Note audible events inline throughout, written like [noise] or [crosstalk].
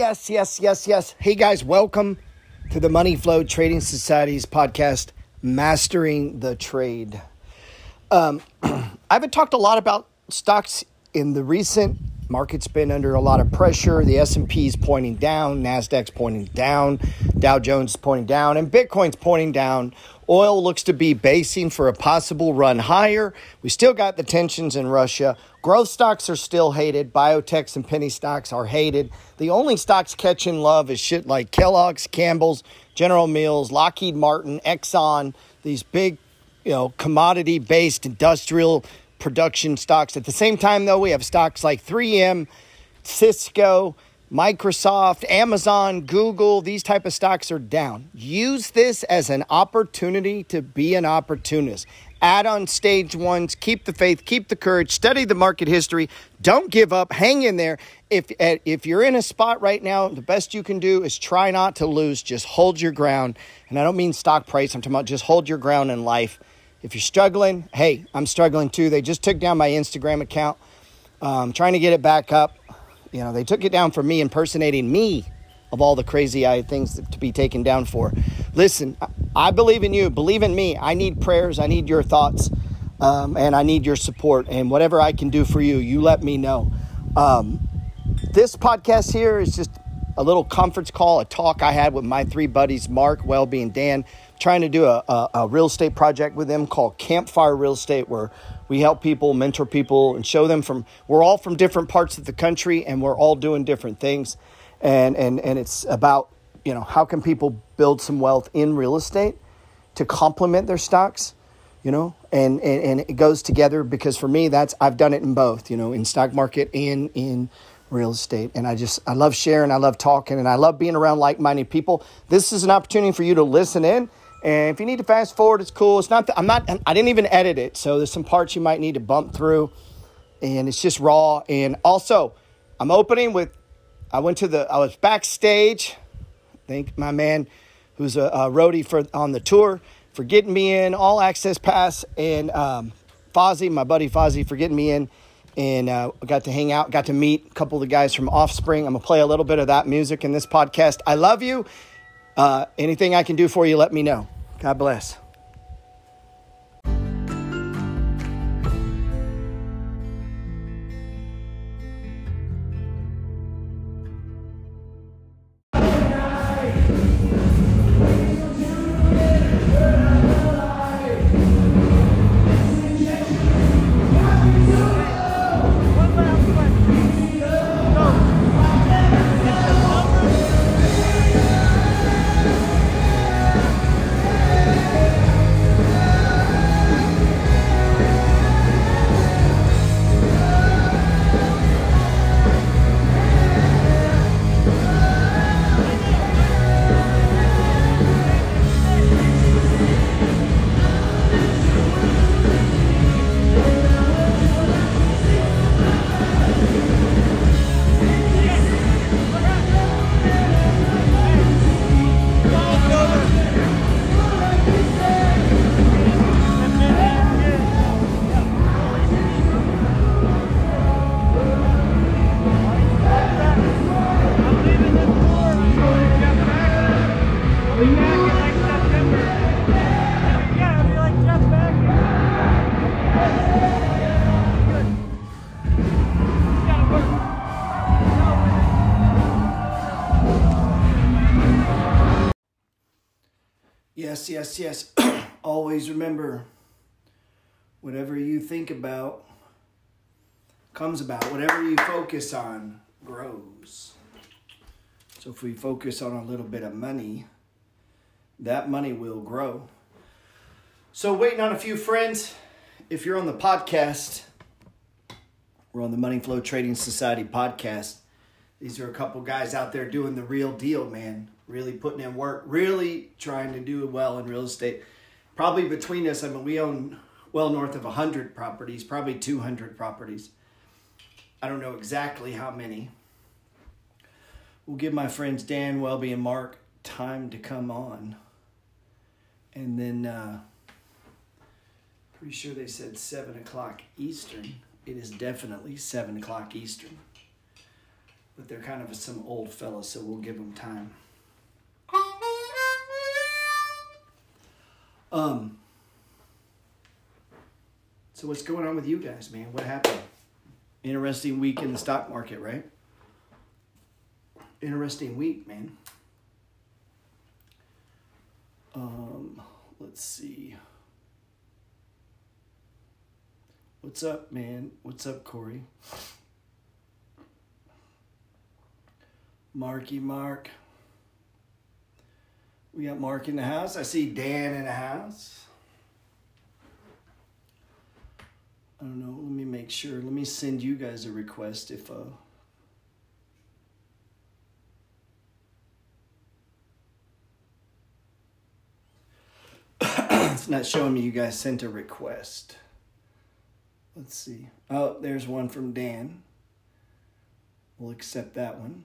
yes, yes, yes, yes. Hey guys, welcome to the Money Flow Trading Society's podcast, Mastering the Trade. Um, [clears throat] I haven't talked a lot about stocks in the recent market's been under a lot of pressure. The S&P is pointing down, Nasdaq's pointing down, Dow Jones pointing down, and Bitcoin's pointing down. Oil looks to be basing for a possible run higher. We still got the tensions in Russia. Growth stocks are still hated. Biotechs and penny stocks are hated. The only stocks catching love is shit like Kellogg's, Campbell's, General Mills, Lockheed Martin, Exxon, these big, you know, commodity based industrial production stocks. At the same time, though, we have stocks like 3M, Cisco, Microsoft, Amazon, Google, these type of stocks are down. Use this as an opportunity to be an opportunist. Add on stage ones, keep the faith, keep the courage, study the market history. Don't give up, hang in there. If if you're in a spot right now, the best you can do is try not to lose. Just hold your ground. And I don't mean stock price, I'm talking about just hold your ground in life. If you're struggling, hey, I'm struggling too. They just took down my Instagram account. Um, trying to get it back up. You know, they took it down for me impersonating me of all the crazy things to be taken down for. Listen, I believe in you. Believe in me. I need prayers. I need your thoughts. Um, and I need your support. And whatever I can do for you, you let me know. Um, this podcast here is just a little conference call, a talk I had with my three buddies, Mark, Welby, and Dan trying to do a, a, a, real estate project with them called Campfire Real Estate, where we help people, mentor people, and show them from. We're all from different parts of the country, and we're all doing different things, and and and it's about you know how can people build some wealth in real estate to complement their stocks, you know, and and, and it goes together because for me that's I've done it in both, you know, in stock market and in real estate. And I just, I love sharing, I love talking, and I love being around like minded people. This is an opportunity for you to listen in and if you need to fast forward, it's cool. It's not, the, I'm not, I didn't even edit it. So there's some parts you might need to bump through and it's just raw. And also, I'm opening with, I went to the, I was backstage. Thank my man who's a, a roadie for on the tour for getting me in, all access pass, and um, Fozzie, my buddy Fozzie, for getting me in. And uh, got to hang out, got to meet a couple of the guys from Offspring. I'm gonna play a little bit of that music in this podcast. I love you. Uh, anything I can do for you, let me know. God bless. Focus on grows. So if we focus on a little bit of money, that money will grow. So waiting on a few friends. If you're on the podcast, we're on the Money Flow Trading Society podcast. These are a couple guys out there doing the real deal, man really putting in work, really trying to do well in real estate. Probably between us, I mean, we own well north of 100 properties, probably 200 properties. I don't know exactly how many. We'll give my friends Dan Welby and Mark time to come on. And then, uh, pretty sure they said 7 o'clock Eastern. It is definitely 7 o'clock Eastern. but they're kind of some old fellas, so we'll give them time. Um. So what's going on with you guys, man? What happened? Interesting week in the stock market, right? Interesting week, man. Um, let's see. What's up, man? What's up, Corey? Marky Mark. We got Mark in the house. I see Dan in the house. I don't know. Let me make sure. Let me send you guys a request if uh [coughs] it's not showing me you guys sent a request. Let's see. Oh, there's one from Dan. We'll accept that one.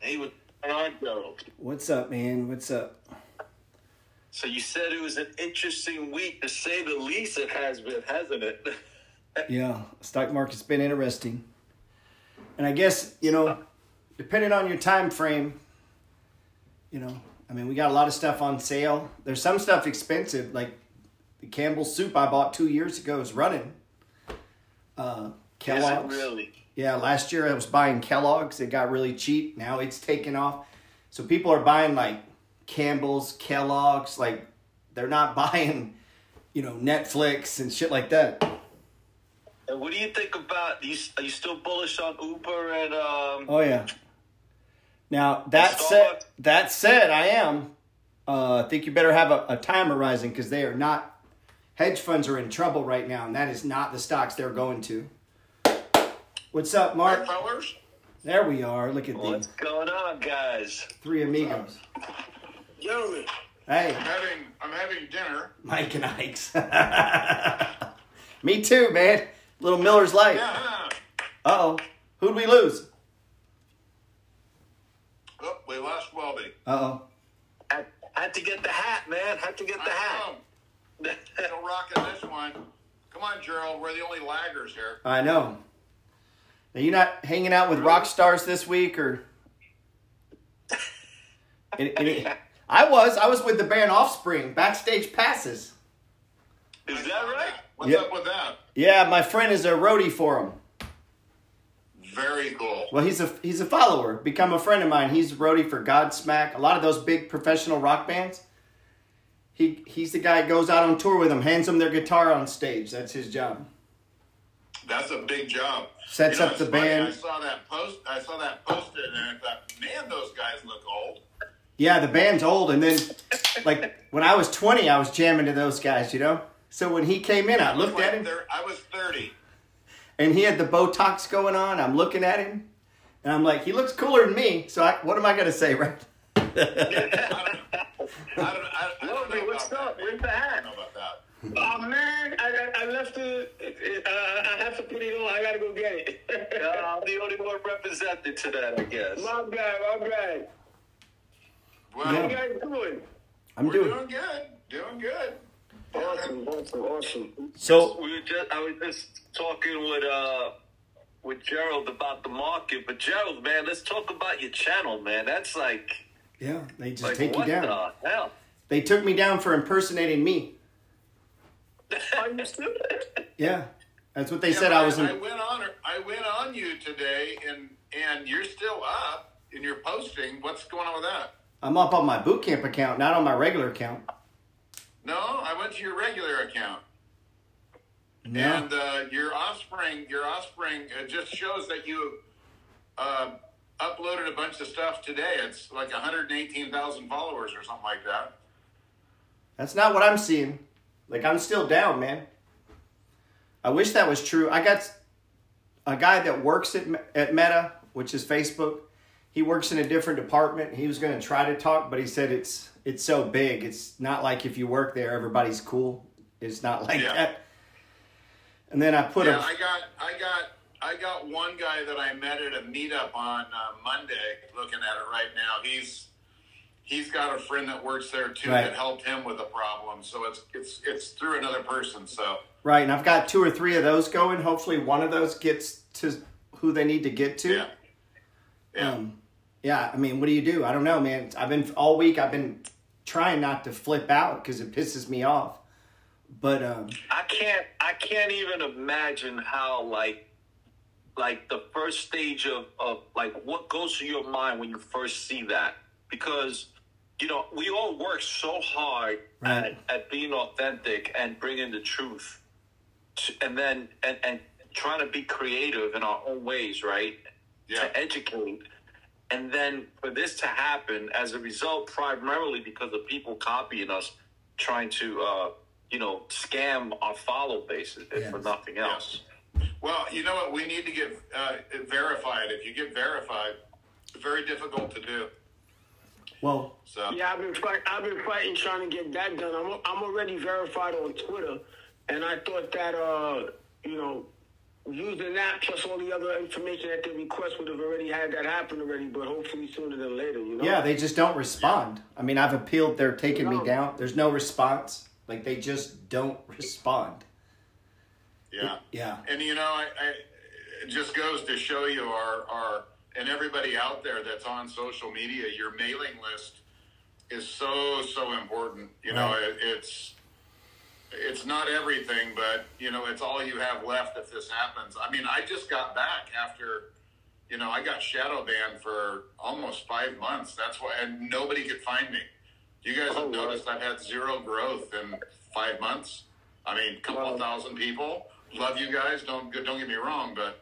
Hey, what's going on, Joe? What's up, man? What's up? So you said it was an interesting week, to say the least. It has been, hasn't it? [laughs] Yeah, stock market's been interesting. And I guess, you know, depending on your time frame, you know, I mean, we got a lot of stuff on sale. There's some stuff expensive, like the Campbell's soup I bought two years ago is running. Uh, Kellogg's. Really? Yeah, last year I was buying Kellogg's. It got really cheap. Now it's taken off. So people are buying like Campbell's, Kellogg's. Like they're not [laughs] buying, you know, Netflix and shit like that. And what do you think about? You, are you still bullish on Uber and um? Oh yeah. Now that said, that said, I am. Uh, I think you better have a, a time horizon because they are not. Hedge funds are in trouble right now, and that is not the stocks they're going to. What's up, Mark? There we are. Look at What's going on, guys? three amigos. Gentlemen, Hey, I'm having I'm having dinner. Mike and Ike's. [laughs] Me too, man. Little Miller's Lite. Yeah. Uh oh. Who'd we lose? Oh, we lost Welby. Uh oh. Had, had to get the hat, man. Had to get the hat. I know. Still rocking this one. Come on, Gerald. We're the only laggers here. I know. Are you not hanging out with rock stars this week or? [laughs] Any- any- I was. I was with the band Offspring backstage passes. Is that right? What's Yep. up with that? Yeah, my friend is a roadie for him. Very cool. Well, he's a he's a follower. Become a friend of mine. He's a roadie for Godsmack. A lot of those big professional rock bands. He he's the guy that goes out on tour with them, hands them their guitar on stage. That's his job. That's a big job. Sets You know, up the funny, band. I saw that post. I saw that posted, and I thought, man, those guys look old. Yeah, the band's old, and then like when I was twenty, I was jamming to those guys, you know. So when he came in, I looked at him, I was thirty. and he had the Botox going on. I'm looking at him, and I'm like, he looks cooler than me. So I, what am I gonna say, [laughs] right? I don't know. I don't, I, I don't know what's up? that. Where's the I hat? don't know about that. Oh man, I, I left it. Uh, I have to put it on. I gotta go get it. Uh, [laughs] I'm the only one represented to that, I guess. my bad, my bad. Well, How you guys doing? I'm we're doing. doing good. Doing good. Awesome, awesome, awesome. So we were just I was just talking with uh with Gerald about the market, but Gerald, man, let's talk about your channel, man. That's like yeah, they just like take you what down. the hell? They took me down for impersonating me. Are you still Yeah, that's what they Yeah, said. but I was. I In, went on. I went on you today, and and you're still up and you're posting. What's going on with that? I'm up on my boot camp account, not on my regular account. No, I went to your regular account, No. and uh, your offspring. Your offspring. It just shows that you uh, uploaded a bunch of stuff today. It's like 118,000 followers or something like that. That's not what I'm seeing. Like I'm still down, man. I wish that was true. I got a guy that works at at Meta, which is Facebook. He works in a different department. He was going to try to talk, but he said it's it's so big. It's not like if you work there, everybody's cool. It's not like Yeah. that. And then I put yeah, a I got, I got, I got one guy that I met at a meetup on uh, Monday. Looking at it right now, he's he's got a friend that works there too Right. that helped him with a problem. So it's it's it's through another person. So Right, and I've got two or three of those going. Hopefully, one of those gets to who they need to get to. Yeah. Yeah. Um, yeah, I mean, what do you do? I don't know, man. I've been all week. I've been trying not to flip out because it pisses me off. But um, I can't I can't even imagine how like like the first stage of, of like what goes through your mind when you first see that because you know we all work so hard Right. at, at being authentic and bringing the truth to, and then and, and trying to be creative in our own ways right Yeah. to educate and then for this to happen as a result primarily because of people copying us trying to uh, you know scam our follow bases if for nothing else Well, you know what? We need to get uh, verified. If you get verified, it's very difficult to do. well, So Yeah, I've been fight, I've been fighting trying to get that done. I'm I'm already verified on Twitter, and I thought that uh you know using that plus all the other information that they request would have already had that happen already, but hopefully sooner than later. You know. yeah, they just don't respond. I mean, I've appealed. They're taking me down. There's no response. Like they just don't [laughs] respond. yeah. Yeah. And you know, I, I, it just goes to show you our, our, and everybody out there that's on social media, your mailing list is so, so important. You know, it, it's, it's not everything, but you know, it's all you have left if this happens. I mean, I just got back after, you know, I got shadow banned for almost five months. That's why, and nobody could find me. You guys Oh, have noticed I've had zero growth in five months. I mean, a couple of Wow. thousand people. Love you guys. Don't don't get me wrong, but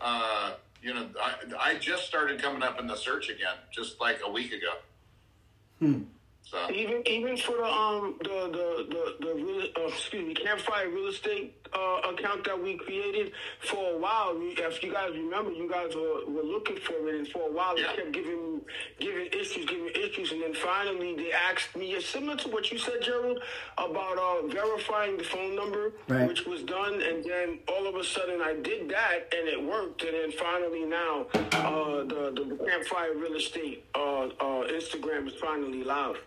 uh, you know, I I just started coming up in the search again, just like a week ago. So Even even for the um the the the, the real, uh, excuse me campfire real estate uh, account that we created for a while. we- If you guys remember, you guys were, were looking for it, and for a while Yeah. they kept giving giving issues, giving issues, and then finally they asked me, it's similar to what you said, Gerald, about uh, verifying the phone number, Right. which was done, and then all of a sudden I did that, and it worked, and then finally now uh, the the campfire real estate uh, uh, Instagram is finally live.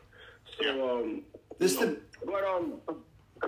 So, Yeah. um, This the but um,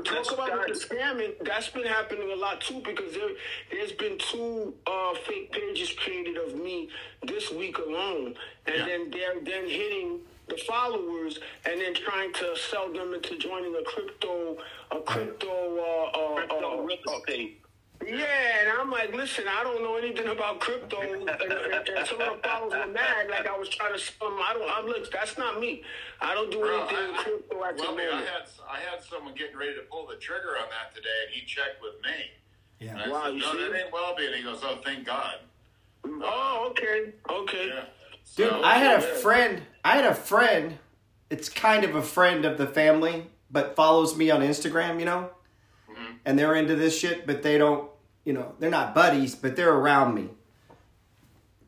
talk about the scamming. That's been happening a lot too because there there's been two uh, fake pages created of me this week alone, and Yeah. then they're then hitting the followers and then trying to sell them into joining a crypto a crypto uh, uh, Crypto uh, real estate. Yeah, and I'm like, listen, I don't know anything about crypto, and, and, and some of the followers were mad, like I was trying to sell them. I don't. I'm look, that's not me. I don't do Bro, anything I, in I, crypto at the well, I moment. had I had someone getting ready to pull the trigger on that today, and he checked with me. And yeah. I Wow, said, you no, see? that ain't Welby. And he goes, oh, thank God. Oh, okay, okay. Yeah. Dude, So- I had a friend. I had a friend. It's kind of a friend of the family, but follows me on Instagram. You know, and they're into this shit, but they don't. You know, they're not buddies, but they're around me.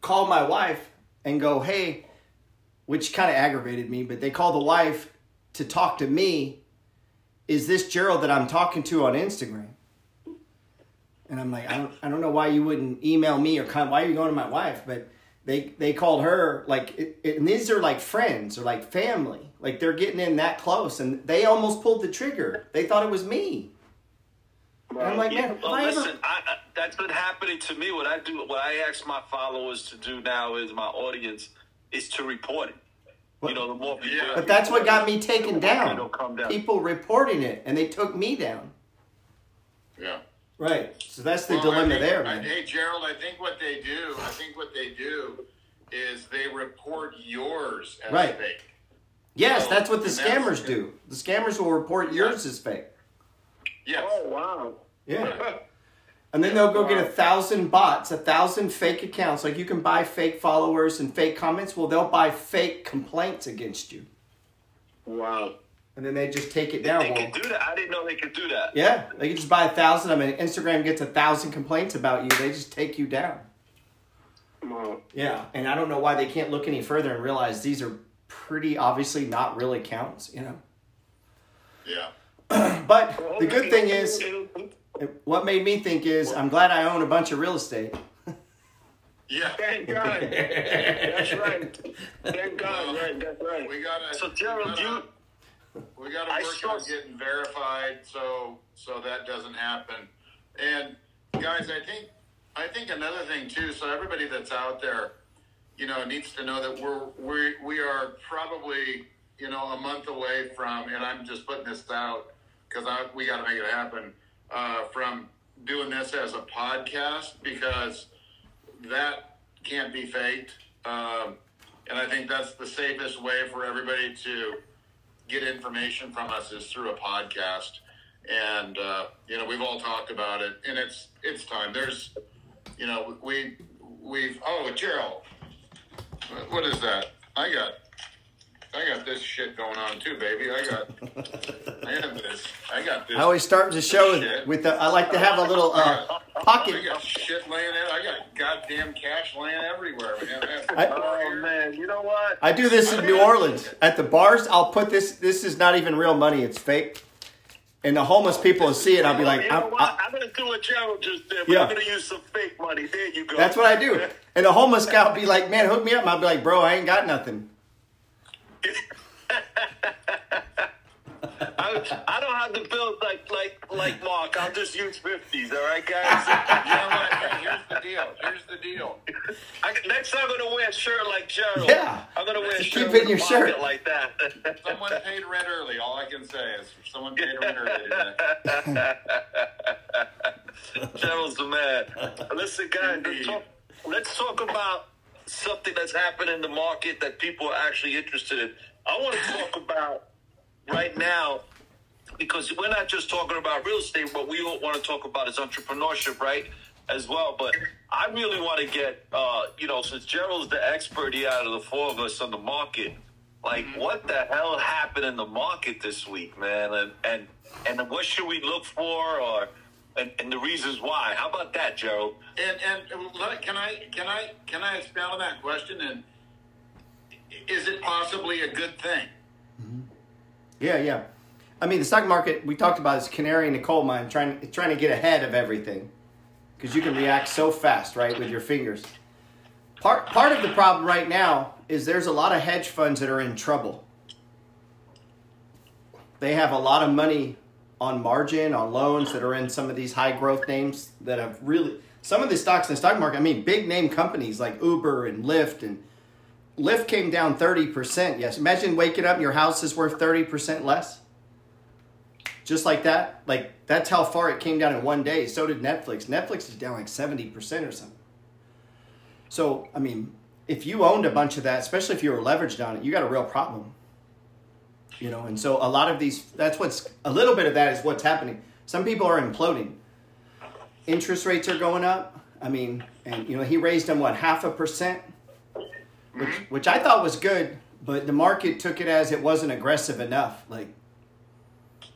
Call my wife and go, hey, which kind of aggravated me, but they call the wife to talk to me. Is this Gerald that I'm talking to on Instagram? And I'm like, I don't, I don't know why you wouldn't email me or come. Why are you going to my wife? But they, they called her like, it, it- and these are like friends or like family. Like they're getting in that close, and they almost pulled the trigger. They thought it was me. And I'm like, Yeah, man, well, have I ever- listen, I, I, that's been happening to me. What I do, what I ask my followers to do now is my audience is to report it. You know, the more people. Yeah. But that's what got me taken down. come down. People reporting it, and they took me down. Yeah. Right. So that's the Well, dilemma I think- there, I- man. hey, Gerald, I think what they do, I think what they do is they report yours as Right. fake. Yes, So, that's what the and that's- scammers do. The scammers will report yours as fake. Yes. Oh wow. Yeah. [laughs] And then they'll go get a thousand bots, a thousand fake accounts. Like you can buy fake followers and fake comments. Well, they'll buy fake complaints against you. wow. And then they just take it down. They Well, can do that. I didn't know they could do that. yeah, they can just buy a thousand. I mean, Instagram gets a thousand complaints about you. They just take you down. Wow. Yeah, and I don't know why they can't look any further and realize these are pretty obviously not real accounts, you know. Yeah. [clears throat] But the good thing is, what made me think is, I'm glad I own a bunch of real estate. Yeah. Thank God. [laughs] That's right. Thank God. Right. That's right. We gotta. So, Gerald, we gotta- you We got to work saw- on getting verified so so that doesn't happen. And guys, I think I think another thing too. So everybody that's out there, you know, needs to know that we're we we are probably you know a month away from, and I'm just putting this out because we got to make it happen. Uh, from doing this as a podcast because that can't be faked. Um, and I think that's the safest way for everybody to get information from us is through a podcast. And uh, you know, we've all talked about it, and it's it's time. There's, you know, we we've oh Gerald, what is that? I got I got this shit going on too, baby. I got [laughs] I have this. I got this. I always start the show Shit. with the. I like to have a little uh, pocket. I got shit laying there. I got goddamn cash laying everywhere, man. I- Oh man, you know what? I do this in New Orleans at the bars. I'll put this. This is not even real money. It's fake. And the homeless people will see it. I'll be like, you know I'm, what? I, I'm gonna do what Gerald just did. But Yeah. I'm gonna use some fake money. There you go. that's what I do. [laughs] And the homeless guy will be like, man, hook me up. And I'll be like, bro, I ain't got nothing. I, I don't have to build like like like Mark. I'll just use fifties. All right, guys. [laughs] You know what? Here's the deal. Here's the deal. I, next time I'm gonna wear a shirt like Gerald. Yeah. I'm gonna wear a Just shirt keep it in your shirt. like that. [laughs] Someone paid rent early. All I can say is someone paid rent early today. [laughs] Gerald's the man. Listen, guys, let's talk, let's talk about something that's happening in the market that people are actually interested in. I want to talk [laughs] about right now because we're not just talking about real estate. What we want to talk about is entrepreneurship, right? As well, but I really want to get, uh, you know, since Gerald's the expert here out of the four of us on the market, like what the hell happened in the market this week, man? And and and what should we look for, or and, and the reasons why? How about that, Gerald? And and can I can I can I expound on that question? And is it possibly a good thing? Mm-hmm. Yeah, yeah. I mean, the stock market we talked about is canary in the coal mine, trying trying to get ahead of everything, because you can react so fast, right, with your fingers. Part part of the problem right now is there's a lot of hedge funds that are in trouble. They have a lot of money on margin on loans that are in some of these high growth names that have really some of the stocks in the stock market. I mean, big name companies like Uber and Lyft and Lyft came down 30%. Yes. Imagine waking up and your house is worth 30% less. Just like that. Like, that's how far it came down in one day. So did Netflix. Netflix is down like 70% or something. So, I mean, if you owned a bunch of that, especially if you were leveraged on it, you got a real problem. You know, and so a lot of these, that's what's, a little bit of that is what's happening. Some people are imploding. Interest rates are going up. I mean, and, you know, he raised them, what, half a percent? which, which I thought was good, but the market took it as it wasn't aggressive enough. Like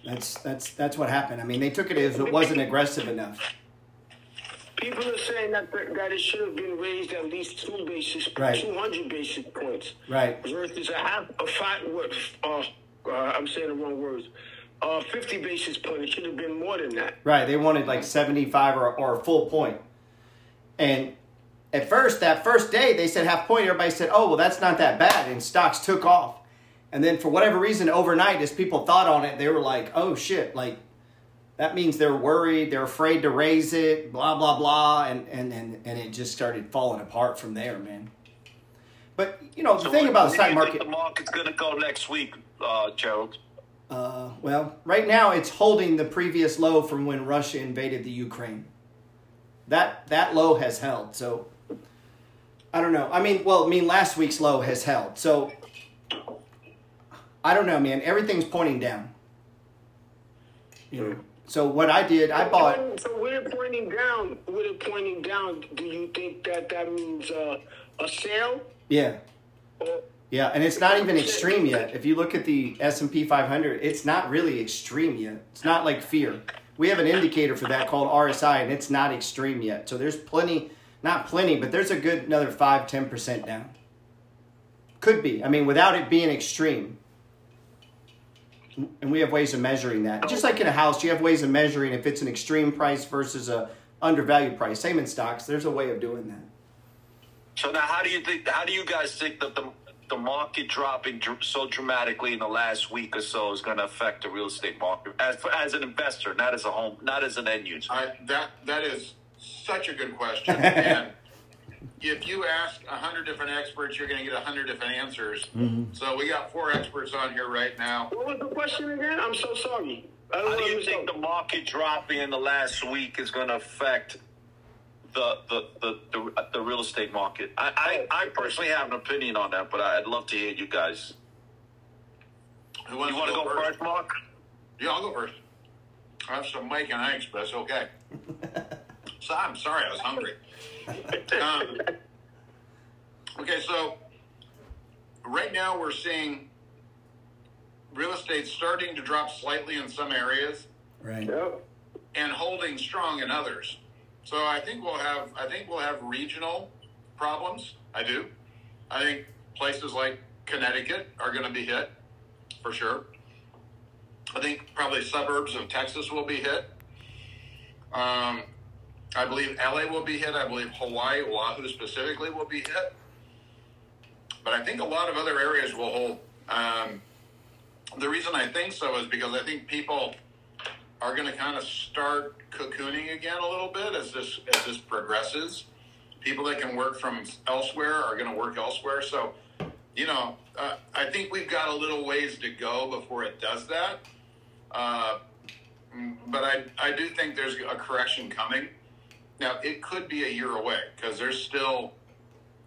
that's that's that's what happened. I mean, they took it as it wasn't aggressive enough. People are saying that that it should have been raised at least two basis, Right. two hundred basis points, Right. versus a half, a five. What? Uh, uh, I'm saying the wrong words. Uh, fifty basis point. It should have been more than that. Right. They wanted like seventy five or or a full point. And at first, that first day, they said half point. Everybody said, "Oh, well, that's not that bad," and stocks took off. And then for whatever reason, overnight, as people thought on it, they were like, "Oh shit!" Like that means they're worried, they're afraid to raise it, blah blah blah, and and and, and it just started falling apart from there, man. But you know, the So thing what- about the stock market, think the market's going to go next week, uh, Gerald? uh, well, right now it's holding the previous low from when Russia invaded the Ukraine. That that low has held. So I don't know. I mean, well, I mean last week's low has held. So I don't know, man. Everything's pointing down. You know. So what I did, I bought. So with it pointing down, with it pointing down, do you think that that means uh, a sale? Yeah. Or, Yeah, and it's not even extreme yet. If you look at the S and P 500, it's not really extreme yet. It's not like fear. We have an indicator for that called RSI, and it's not extreme yet. So there's plenty, not plenty, but there's a good another 5 10% down. Could be. I mean, without it being extreme. And we have ways of measuring that. Just like in a house, you have ways of measuring if it's an extreme price versus a undervalued price. Same in stocks. There's a way of doing that. So now, how do you think? How do you guys think that the the market dropping dr- so dramatically in the last week or so is going to affect the real estate market as as an investor, not as a home, not as an end user? I, that that is such a good question. [laughs] and if you ask a hundred different experts, you're going to get a hundred different answers. Mm-hmm. So we got four experts on here right now. What was the question again? I'm so sorry. I don't How do you think the market dropping in the last week is going to affect the the, the, the, the real estate market? I, I, I personally have an opinion on that, but I'd love to hear you guys. Who wants You want to go first, Mark? Yeah, I'll go first. I have some Mike and eggs, but that's okay. [laughs] so I'm sorry, I was hungry. Um, okay, so right now we're seeing real estate starting to drop slightly in some areas Right. Yep. and holding strong in others. So I think we'll have I think we'll have regional problems. I do. I think places like Connecticut are going to be hit for sure. I think probably suburbs of Texas will be hit. Um, I believe LA will be hit. I believe Hawaii, Oahu specifically, will be hit. But I think a lot of other areas will hold. Um, the reason I think so is because I think people are going to kind of start cocooning again a little bit as this as this progresses. People that can work from elsewhere are going to work elsewhere. So, you know, uh, I think we've got a little ways to go before it does that. Uh, but I I do think there's a correction coming. Now it could be a year away because there's still.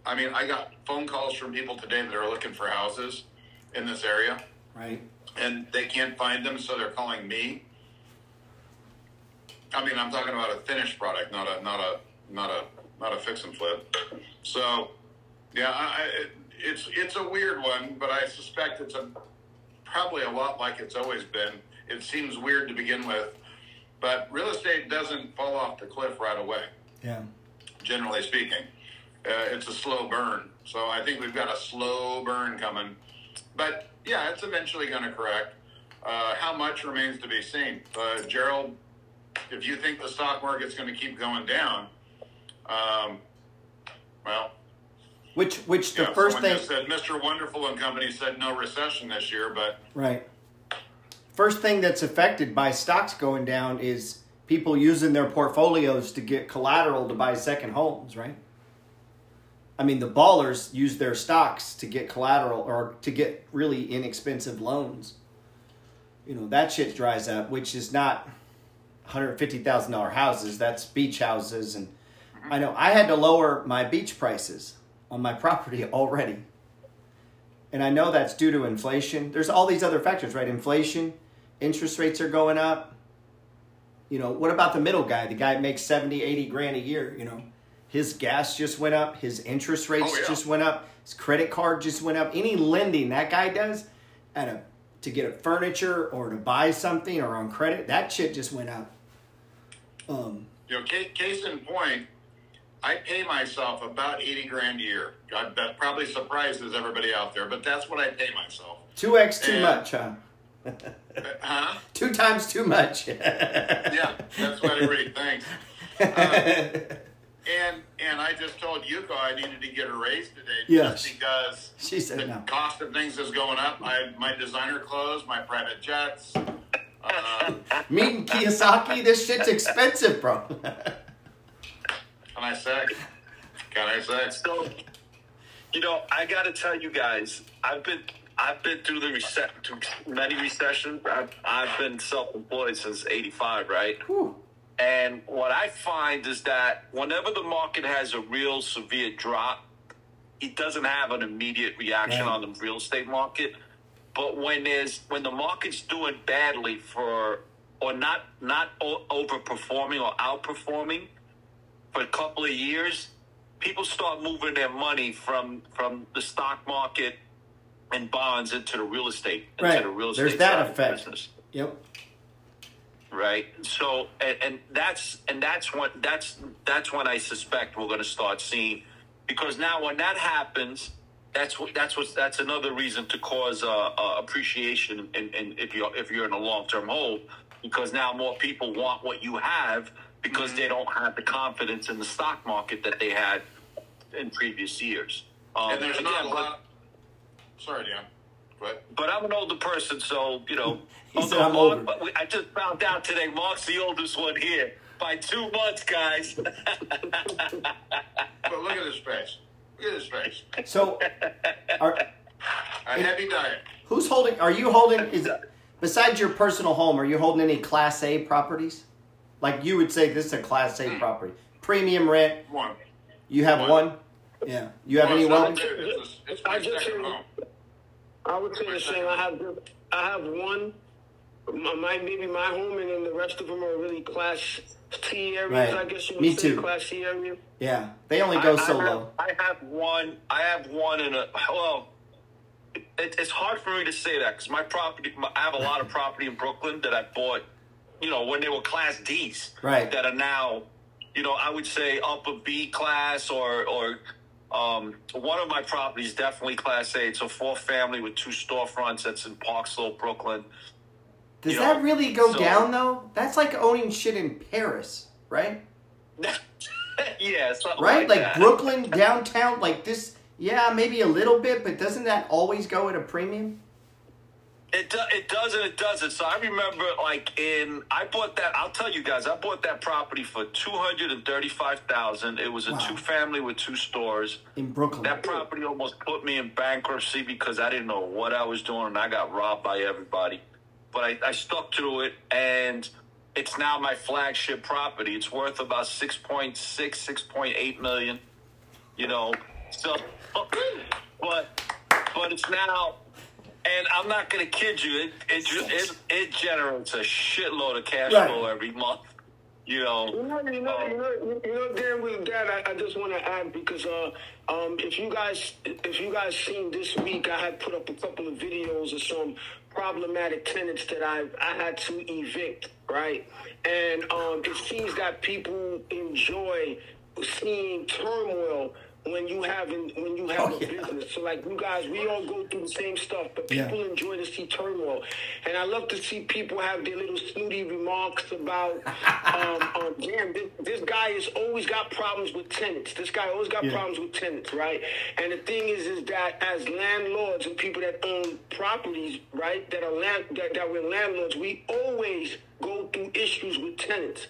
I mean, I got phone calls from people today that are looking for houses in this area Right. and they can't find them, so they're calling me. I mean, I'm talking about a finished product, not a not a not a not a fix and flip. So, yeah, I, it, it's it's a weird one, but I suspect it's a probably a lot like it's always been. It seems weird to begin with, but real estate doesn't fall off the cliff right away Yeah. generally speaking. Uh, it's a slow burn. So I think we've got a slow burn coming. But yeah, it's eventually going to correct. Uh, how much remains to be seen. Uh, Gerald, if you think the stock market's going to keep going down, um, well, Which which the yeah, first thing said Mr. Wonderful and Company said no recession this year, but Right. First thing that's affected by stocks going down is people using their portfolios to get collateral to buy second homes, right? I mean, the ballers use their stocks to get collateral or to get really inexpensive loans. You know, that shit dries up, which is not $150,000 houses, that's beach houses. And I know I had to lower my beach prices on my [laughs] property already and I know that's due to inflation. There's all these other factors, right? Inflation, interest rates are going up. You know, what about the middle guy? The guy makes 70, 80 grand a year, you know. His gas just went up, his interest oh, rates Oh, yeah. just went up, his credit card just went up. Any lending that guy does at a to get a furniture or to buy something or on credit, that shit just went up. Um, you know, case, case in point, I pay myself about eighty grand a year. God, that probably surprises everybody out there, but that's what I pay myself. 2x too And- much, huh? Uh, [laughs] Huh? Two times too much. [laughs] Yeah, that's what everybody thinks. Uh, [laughs] and and I just told Yuko I needed to get a raise today Yes. just because She said the no. cost of things is going up. I my designer clothes, my private jets. Uh, Meeting Kiyosaki, this shit's expensive, bro. can I say? Can I say? So, you know, I got to tell you guys, I've been I've been through the recession, through many recessions. I've, I've been self-employed since '85, right? Whew. And what I find is that whenever the market has a real severe drop, it doesn't have an immediate reaction Right. on the real estate market. But when there's when the market's doing badly for or not not o- overperforming or outperforming for a couple of years, people start moving their money from from the stock market and bonds into the real estate into Right. the real estate There's that effect. business Yep. right so and, and that's and that's when that's that's when i suspect we're going to start seeing because now when that happens that's what that's what that's another reason to cause uh, uh, appreciation in, in if you're if you're in a long-term hold because now more people want what you have because they don't have the confidence in the stock market that they had in previous years um, And there's not a again, but- lot. Sorry, Dan. But But I'm an older person, so you know. [laughs] He said although I'm Mark- older. We, I just found out today. Mark's the oldest one here by two months, guys. [laughs] but look at his face. Look at his face. So, are, A heavy diet. who's holding? Are you holding? Is besides your personal home? Are you holding any Class A properties? Like you would say, this is a Class A hmm. property, premium rent. One. You have One. one. Yeah. You have Well, any it's not wealth? two, It's, it's my I just home. I would say the same. I have I have one, my, my maybe my home, and then the rest of them are really class C areas. Right. I guess you would Me say too. class C area. Yeah. They only go I, so I have, low. I have one. I have one in a well. It, it's hard for me to say that because my property. My, I have a lot of property in Brooklyn that I bought. You know, when they were Class D's, Right. That are now, you know, I would say upper B class or or. Um, one of my properties definitely Class A. It's a four family with two storefronts. That's in Park Slope, Brooklyn. Does you that know, really go so- down though? That's like owning shit in Paris, right? [laughs] yeah, Right? like, Like. Brooklyn downtown, like this. Yeah, maybe a little bit, but doesn't that always go at a premium? It do, it does and it doesn't. So I remember, like in I bought that. I'll tell you guys, I bought that property for two hundred and thirty five thousand. It was a Wow. two family with two stores. In Brooklyn. That property almost put me in bankruptcy because I didn't know what I was doing and I got robbed by everybody. But I, I stuck to it and it's now my flagship property. It's worth about 6.6, 6.8 million. You know, so but but it's now and I'm not gonna kid you, it it it, it generates a shitload of cash Right. flow every month. You know, You know, you know, you know, you know, Dan, with that, I, I just want to add because uh, um, if you guys, if you guys seen this week, I had put up a couple of videos of some problematic tenants that I I had to evict, right? And um, it seems that people enjoy seeing turmoil when you having when you have Oh, a yeah. business. So like you guys, we all go through the same stuff, but Yeah. people enjoy to see turmoil, and I love to see people have their little snooty remarks about, [laughs] um, um, damn, this, this guy has always got problems with tenants. This guy always got Yeah. problems with tenants, right? And the thing is, is that as landlords and people that own properties, right, that are land that, that we're landlords, we always go through issues with tenants.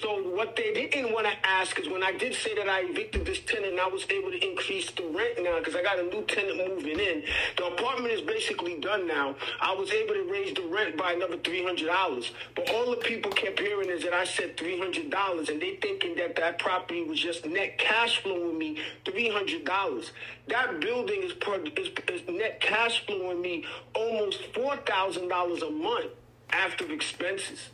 So what they didn't want to ask is when I did say that I evicted this tenant and I was able to increase the rent now because I got a new tenant moving in. The apartment is basically done now. I was able to raise the rent by another three hundred dollars. But all the people kept hearing is that I said three hundred dollars and they thinking that that property was just net cash flowing me three hundred dollars. That building is, per, is, is net cash flowing me almost four thousand dollars a month after expenses.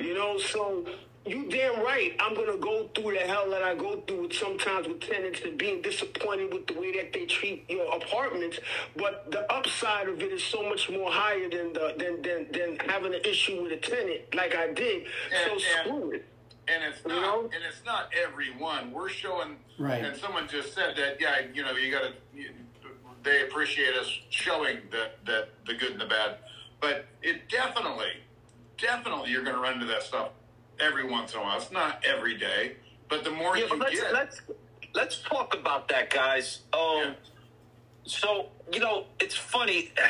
You know, so you damn right. I'm gonna go through the hell that I go through with sometimes with tenants and being disappointed with the way that they treat your apartments. But the upside of it is so much more higher than the than than, than having an issue with a tenant like I did. so And- screw it. And it's You not, know? and it's not every one. We're showing, Right. and someone just said that, yeah, you know, you got to. They appreciate us showing that that the good and the bad, but it definitely, definitely, you're going to run into that stuff every once in a while. It's not every day, but the more Yeah, you let's get, let's let's talk about that, guys. Um, Yeah. so you know, it's funny. [sighs]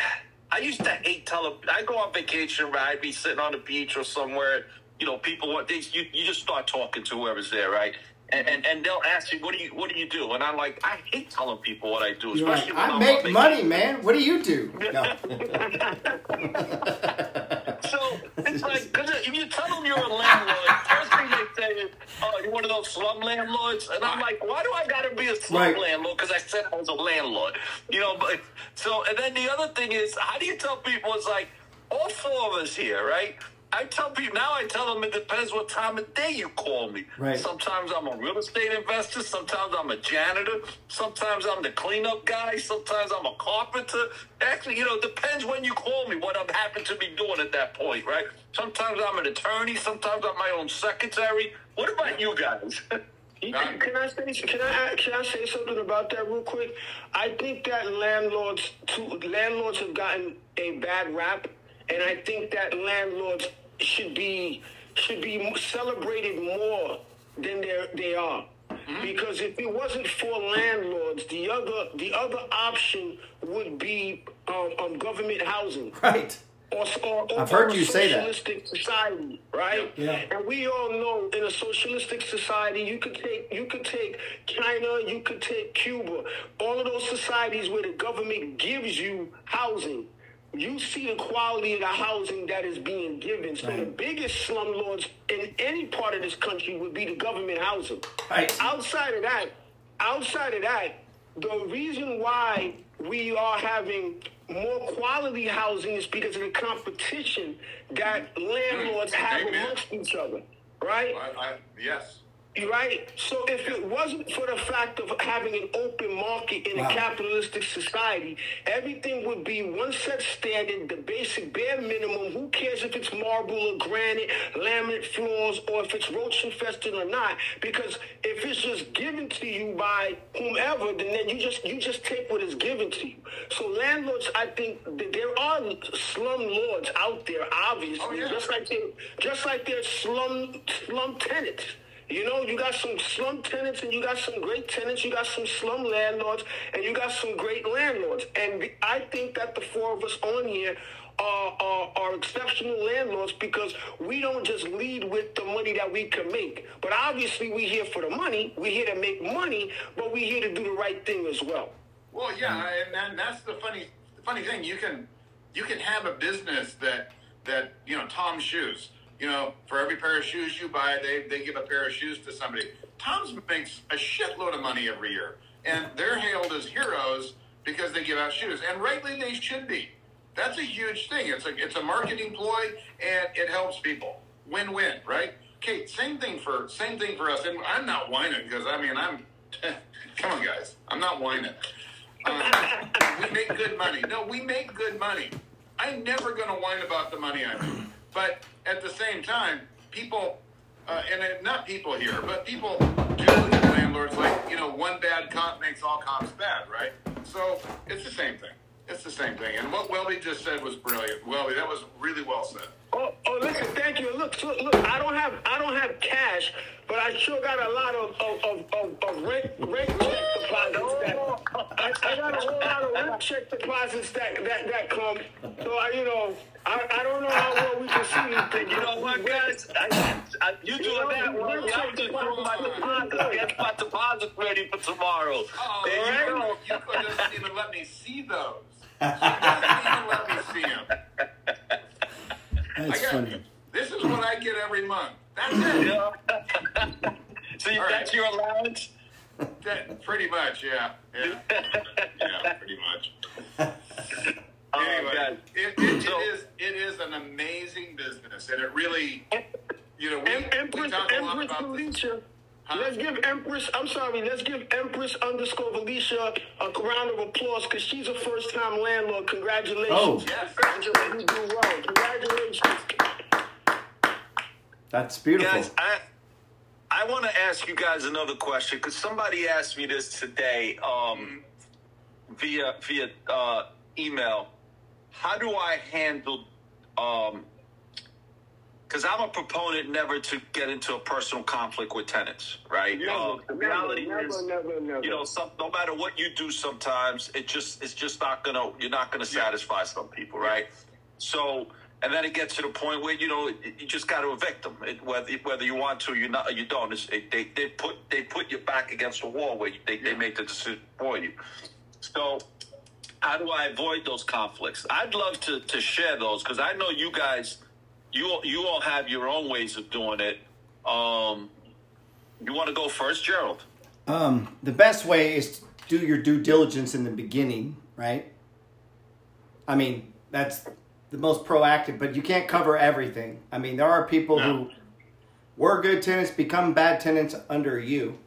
I used to hate tele. I go on vacation, right? I'd be sitting on the beach or somewhere. You know, people want these. You you just start talking to whoever's there, right? And, and and they'll ask you, what do you what do you do? And I'm like, I hate telling people what I do, You're like, especially when I I'm make money, man. What do you do? No. [laughs] So it's like, cause if you tell them you're a landlord, first thing they say is, "Oh, you're one of those slum landlords," and I'm like, "Why do I gotta be a slum Right. landlord?" Because I said I was a landlord, you know. But so, and then the other thing is, how do you tell people? It's like all four of us here, right? I tell people now. I tell them it depends what time of day you call me. Right. Sometimes I'm a real estate investor. Sometimes I'm a janitor. Sometimes I'm the cleanup guy. Sometimes I'm a carpenter. Actually, you know, it depends when you call me, what I'm happen to be doing at that point, right? Sometimes I'm an attorney. Sometimes I'm my own secretary. What about you guys? [laughs] Can I say can I can I say something about that real quick? I think that landlords too, landlords have gotten a bad rap, and I think that landlords should be should be celebrated more than they they are. Because if it wasn't for landlords, the other the other option would be um, um, government housing. Right. Or, or, or, I've heard you say that. socialistic society, right? Yeah. And we all know in a socialistic society, you could take you could take China, you could take Cuba, all of those societies where the government gives you housing. You see the quality of the housing that is being given. So the Right. biggest slumlords in any part of this country would be the government housing. Right. Outside of that, outside of that, the reason why we are having more quality housing is because of the competition that landlords have Amen. amongst each other, right? I, I, yes. Right. So if it wasn't for the fact of having an open market in Wow. a capitalistic society, everything would be one set standard, the basic bare minimum. Who cares if it's marble or granite, laminate floors, or if it's roach infested or not? Because if it's just given to you by whomever, then, then you just you just take what is given to you. So landlords, I think there are slum lords out there, obviously, Oh, yeah. just like there, just like there's slum slum tenants. You know, you got some slum tenants and you got some great tenants, you got some slum landlords, and you got some great landlords. And I think that the four of us on here are, are, are exceptional landlords because we don't just lead with the money that we can make. But obviously, we're here for the money, we're here to make money, but we're here to do the right thing as well. Well, yeah, and, that's the funny, the funny thing. You can, you can have a business that that you know, Tom's shoes. You know, for every pair of shoes you buy, they they give a pair of shoes to somebody. Tom's makes a shitload of money every year, and they're hailed as heroes because they give out shoes, and rightly they should be. That's a huge thing. It's a it's a marketing ploy, and it helps people. Win win, right? Kate, same thing for same thing for us. And I'm not whining because I mean I'm. [laughs] come on, guys, I'm not whining. Um, we make good money. No, we make good money. I'm never going to whine about the money I make. But at the same time, people, uh, and it, not people here, but people do landlords like, you know, one bad cop makes all cops bad, right? So it's the same thing. It's the same thing. And what Welby just said was brilliant. Welby, that was really well said. Oh, oh, listen, thank you. Look, look, look, I don't have, I don't have cash, but I sure got a lot of, of, of, of, of rent, rent check deposits. That, I, I got a whole lot of rent check deposits that, that, that come. So I, you know, I, I don't know how well we can see these things. You know what, guys? I, I, you doing that? know, Well, we're I'm just throwing my deposit. Get my deposit ready for tomorrow. Oh, There you you, go. you couldn't even let me see those. You couldn't even let me see them. [laughs] That's I got, funny. This is what I get every month. That's it. Yeah. [laughs] so you, All right. that's your allowance? That, pretty much, yeah. Yeah, yeah pretty much. [laughs] Oh, Anyway, God. it, it, So- it is it is an amazing business, and it really, you know, we, Em- we Empress, talk a lot Empress about this. Felicia. Huh? Let's give Empress, I'm sorry, let's give Empress underscore Felicia a round of applause because she's a first time landlord. Congratulations. Oh. Yes. You do well. Congratulations. That's beautiful. Guys, I I want to ask you guys another question because somebody asked me this today um, via via uh, email. How do I handle? Because I'm a proponent never to get into a personal conflict with tenants, right? Never, Um, the reality never, is, never, never. you know, some, no matter what you do, sometimes it just it's just not gonna you're not gonna satisfy some people, right? So, and then it gets to the point where you know you just got to evict them, it, whether whether you want to, you not, or you don't. It's, it, they they put they put you back against the wall where you, they they make the decision for you. So, how do I avoid those conflicts? I'd love to to share those because I know you guys, you all- you all have your own ways of doing it. Um, you want to go first, Gerald? Um, the best way is to do your due diligence in the beginning, right? I mean, that's the most proactive, but you can't cover everything. I mean, there are people who were good tenants, become bad tenants under you.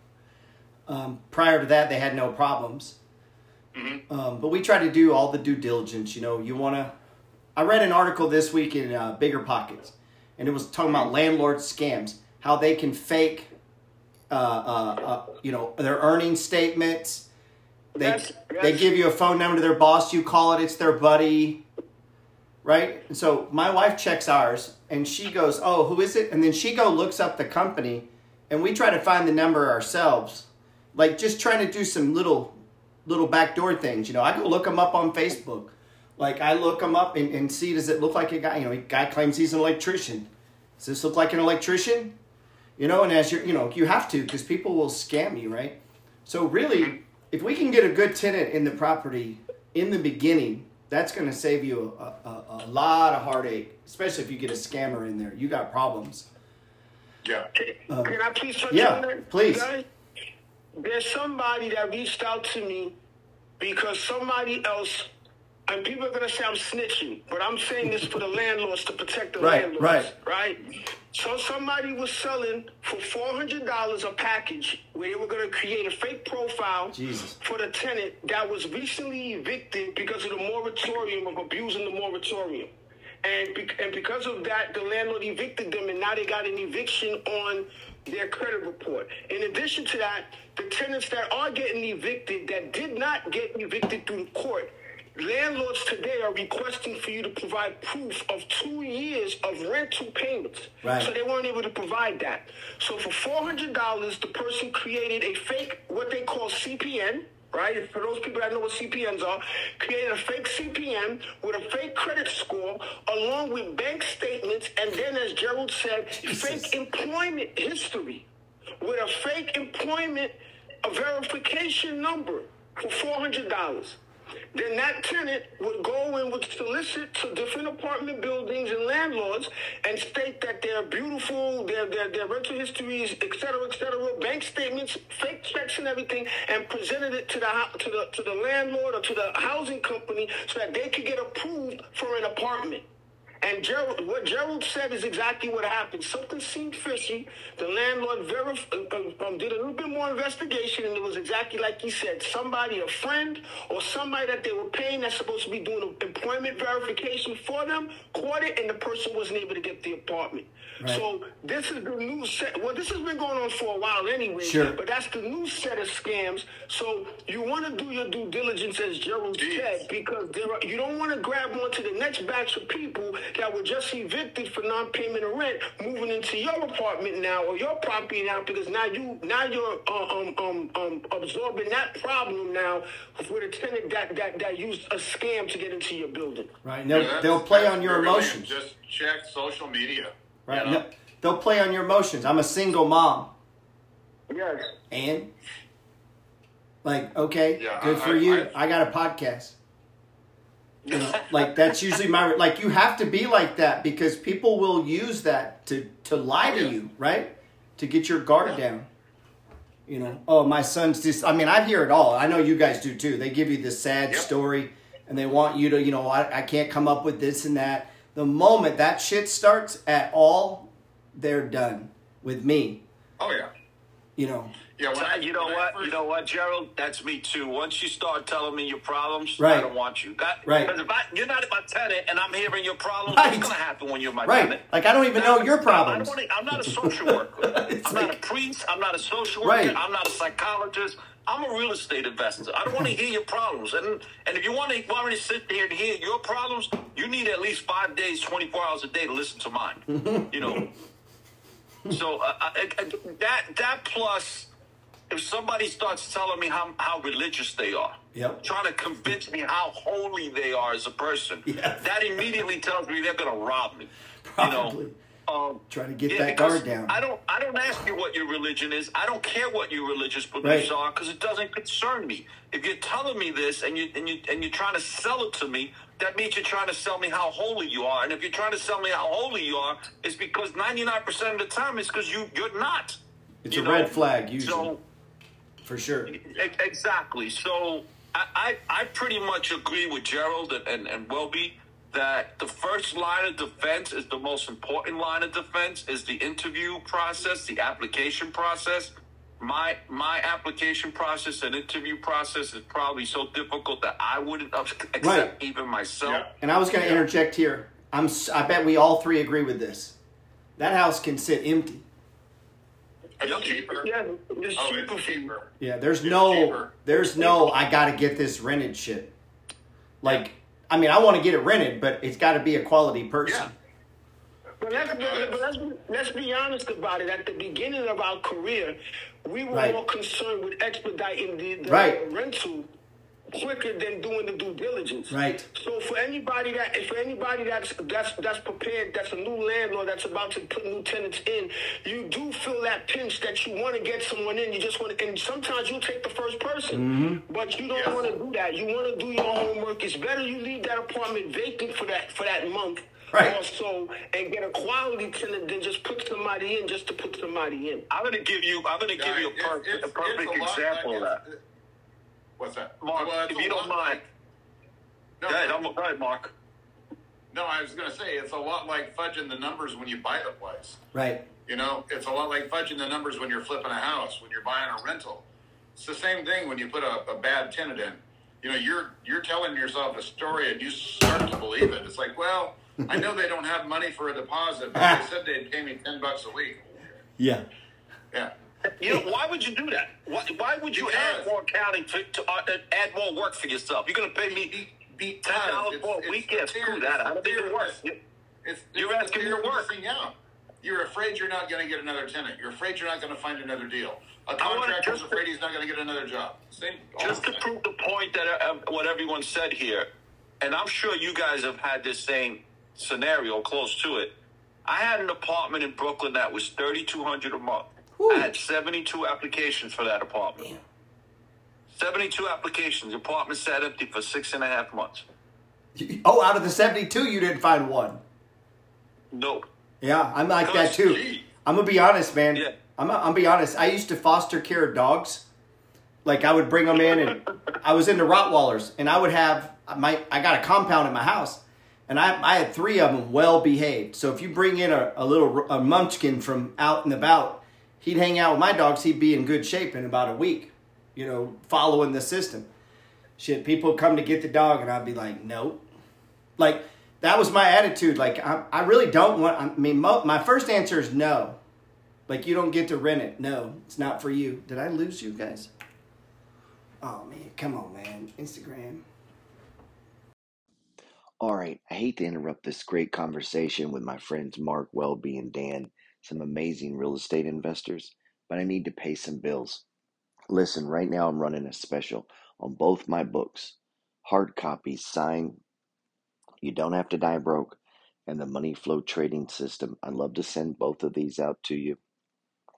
Um, prior to that, they had no problems. Um, but we try to do all the due diligence. You know, you want to. I read an article this week in uh, Bigger Pockets, and it was talking about landlord scams, how they can fake uh, uh, uh, you know, their earnings statements. They Yes, they give you a phone number to their boss. You call it. It's their buddy, right? And so my wife checks ours, and she goes, "Oh, who is it?" And then she go looks up the company, and we try to find the number ourselves. like just trying to do some little little backdoor things. You know, I go look them up on Facebook. Like I look them up and, and see does it look like a guy? You know, a guy claims he's an electrician. Does this look like an electrician? You know, and as you're, you know, you have to because people will scam you, right? So really, if we can get a good tenant in the property in the beginning, that's going to save you a, a, a lot of heartache, especially if you get a scammer in there. You got problems. Yeah. Um, Can I please touch yeah, on that? please. guys? There's somebody that reached out to me because somebody else, and people are going to say I'm snitching, but I'm saying this for the landlords to protect the Right, landlords. right. Right? So somebody was selling for $400 a package where they were going to create a fake profile Jesus. for the tenant that was recently evicted because of the moratorium of abusing the moratorium. And, be- and because of that, the landlord evicted them, and now they got an eviction on their credit report. In addition to that, the tenants that are getting evicted that did not get evicted through court, landlords today are requesting for you to provide proof of two years of rental payments. Right. So they weren't able to provide that. So for four hundred dollars, the person created a fake, what they call CPN. Right, for those people that know what CPNs are, created a fake CPN with a fake credit score, along with bank statements, and then, as Gerald said, Jesus. fake employment history with a fake employment a verification number for four hundred dollars. Then that tenant would go and would solicit to different apartment buildings and landlords and state that they're beautiful, their their, their rental histories, et cetera, et cetera, bank statements, fake checks and everything, and presented it to the to the to the landlord or to the housing company so that they could get approved for an apartment. And Gerald, what Gerald said is exactly what happened. Something seemed fishy. The landlord verif- uh, uh, um, did a little bit more investigation, and it was exactly like he said. Somebody, a friend, or somebody that they were paying that's supposed to be doing employment verification for them, caught it, and the person wasn't able to get the apartment. Right. So this is the new set. Well, this has been going on for a while anyway. Sure. But that's the new set of scams. So you want to do your due diligence, as Gerald Jeez. said, because there are, you don't want to grab onto the next batch of people that were just evicted for non-payment of rent, moving into your apartment now or your property now, because now you now you're uh, um, um, um, absorbing that problem now with a tenant that, that that used a scam to get into your building. Right? And they'll, That's- they'll play on your brilliant. emotions. Just check social media. Right? You know? No, they'll play on your emotions. I'm a single mom. Yes. And like, okay, Yeah, good I- for I- you. I- I, got a podcast. You know, like that's usually my like you have to be like that because people will use that to to lie to you, right? To get your guard down. You know, oh my son's just I mean, I hear it all. I know you guys do too. They give you this sad Yep. story and they want you to, you know, I, I can't come up with this and that. The moment that shit starts at all, they're done with me. Oh yeah. You know. Yeah. When I, you know when I what? first- You know what, Gerald? That's me too. Once you start telling me your problems, Right. I don't want you. That, Right. Because if I, you're not my tenant and I'm hearing your problems, Right. what's going to happen when you're my Right. tenant? Like I don't even know your I problems. wanna, I'm not a social worker. [laughs] I'm not a priest. I'm not a social worker. Right. I'm not a psychologist. I'm a real estate investor. I don't want to hear your problems. And and if you want to want me to sit there and hear your problems, you need at least five days, 24 hours a day to listen to mine. [laughs] you know. So uh, I, I, that that plus, if somebody starts telling me how how religious they are, Yep. trying to convince me how holy they are as a person, [laughs] Yes. that immediately tells me they're going to rob me. Probably. You know, um, Try to get yeah, that guard down. I don't. I don't ask you what your religion is. I don't care what your religious beliefs Right. are because it doesn't concern me. If you're telling me this and you and you and you're trying to sell it to me, that means you're trying to sell me how holy you are. And if you're trying to sell me how holy you are, it's because 99 percent of the time it's because you you're not. It's You a know? red flag usually, So for sure. E- Exactly. So I, I, I pretty much agree with Gerald and, and, and Welby that the first line of defense is the most important line of defense is the interview process, the application process. My my application process and interview process is probably so difficult that I wouldn't [laughs] accept Right. even myself. Yeah. And I was going to Yeah. interject here. I'm. s- I bet we all three agree with this. That house can sit empty. Oh, it's cheaper. Yeah, it's Oh, cheaper it's cheaper. Yeah. There's It's no. cheaper. There's no. I got to get this rented shit. Like, I mean, I want to get it rented, but it's got to be a quality person. Yeah. But let's, be, but let's, be, let's be honest about it. At the beginning of our career, we were Right. more concerned with expediting the, the Right. rental quicker than doing the due diligence. Right. So for anybody that for anybody that's that's that's prepared, that's a new landlord that's about to put new tenants in, you do feel that pinch that you want to get someone in. You just want to, and sometimes you take the first person, Mm-hmm. but you don't Yes. want to do that. You want to do your homework. It's better you leave that apartment vacant for that for that month. Right. Or so, and get a quality tenant than just put somebody in just to put somebody in. I'm going to give you. I'm going to give you a, It's- per- it's- a perfect it's a lot example of that. It's- What's that? Mark, Well, uh, it's if a you don't lot mind. No, Go ahead, I'm, go ahead, Mark. no, I was going to say it's a lot like fudging the numbers when you buy the place. Right. You know, it's a lot like fudging the numbers when you're flipping a house, when you're buying a rental. It's the same thing when you put a, a bad tenant in. You know, you're you're telling yourself a story and you start to believe it. It's like, well, I know they don't have money for a deposit, but they [laughs] said they'd pay me ten bucks a week. Yeah. Yeah. You know, why would you do that? Why, why would you add more accounting to, to uh, add more work for yourself? You're going to pay me Be- ten dollars because for a it's- week? it's screw that. I don't think it works. It's, You're asking the me to fear of work. out. You're afraid you're not going to get another tenant. You're afraid you're not going to find another deal. A contractor's afraid he's not going to get another job. Same. Just to prove the point that uh, what everyone said here, and I'm sure you guys have had this same scenario close to it. I had an apartment in Brooklyn that was thirty two hundred a month. I had seventy two applications for that apartment. Seventy two applications. The apartment sat empty for six and a half months. Oh, out of the 72, you didn't find one. No. Yeah, I'm like that too. Gee. I'm gonna be honest, man. Yeah. I'm I'm be honest. I used to foster care dogs. Like I would bring them in, and [laughs] I was into Rottweilers, and I would have my I got a compound in my house, and I I had three of them well behaved. So if you bring in a, a little a munchkin from out and about, he'd hang out with my dogs. He'd be in good shape in about a week. You know, following the system. Shit, people come to get the dog, and I'd be like, nope. Like that was my attitude. Like I, I really don't want. I mean, mo, my first answer is no. Like you don't get to rent it. No, it's not for you. Did I lose you guys? Oh man, come on, man. Instagram. All right, I hate to interrupt this great conversation with my friends Mark Welby and Dan, some amazing real estate investors, but I need to pay some bills. Listen, right now I'm running a special on both my books hard copies signed. You don't have to die broke, and the money flow trading system. I'd love to send both of these out to you.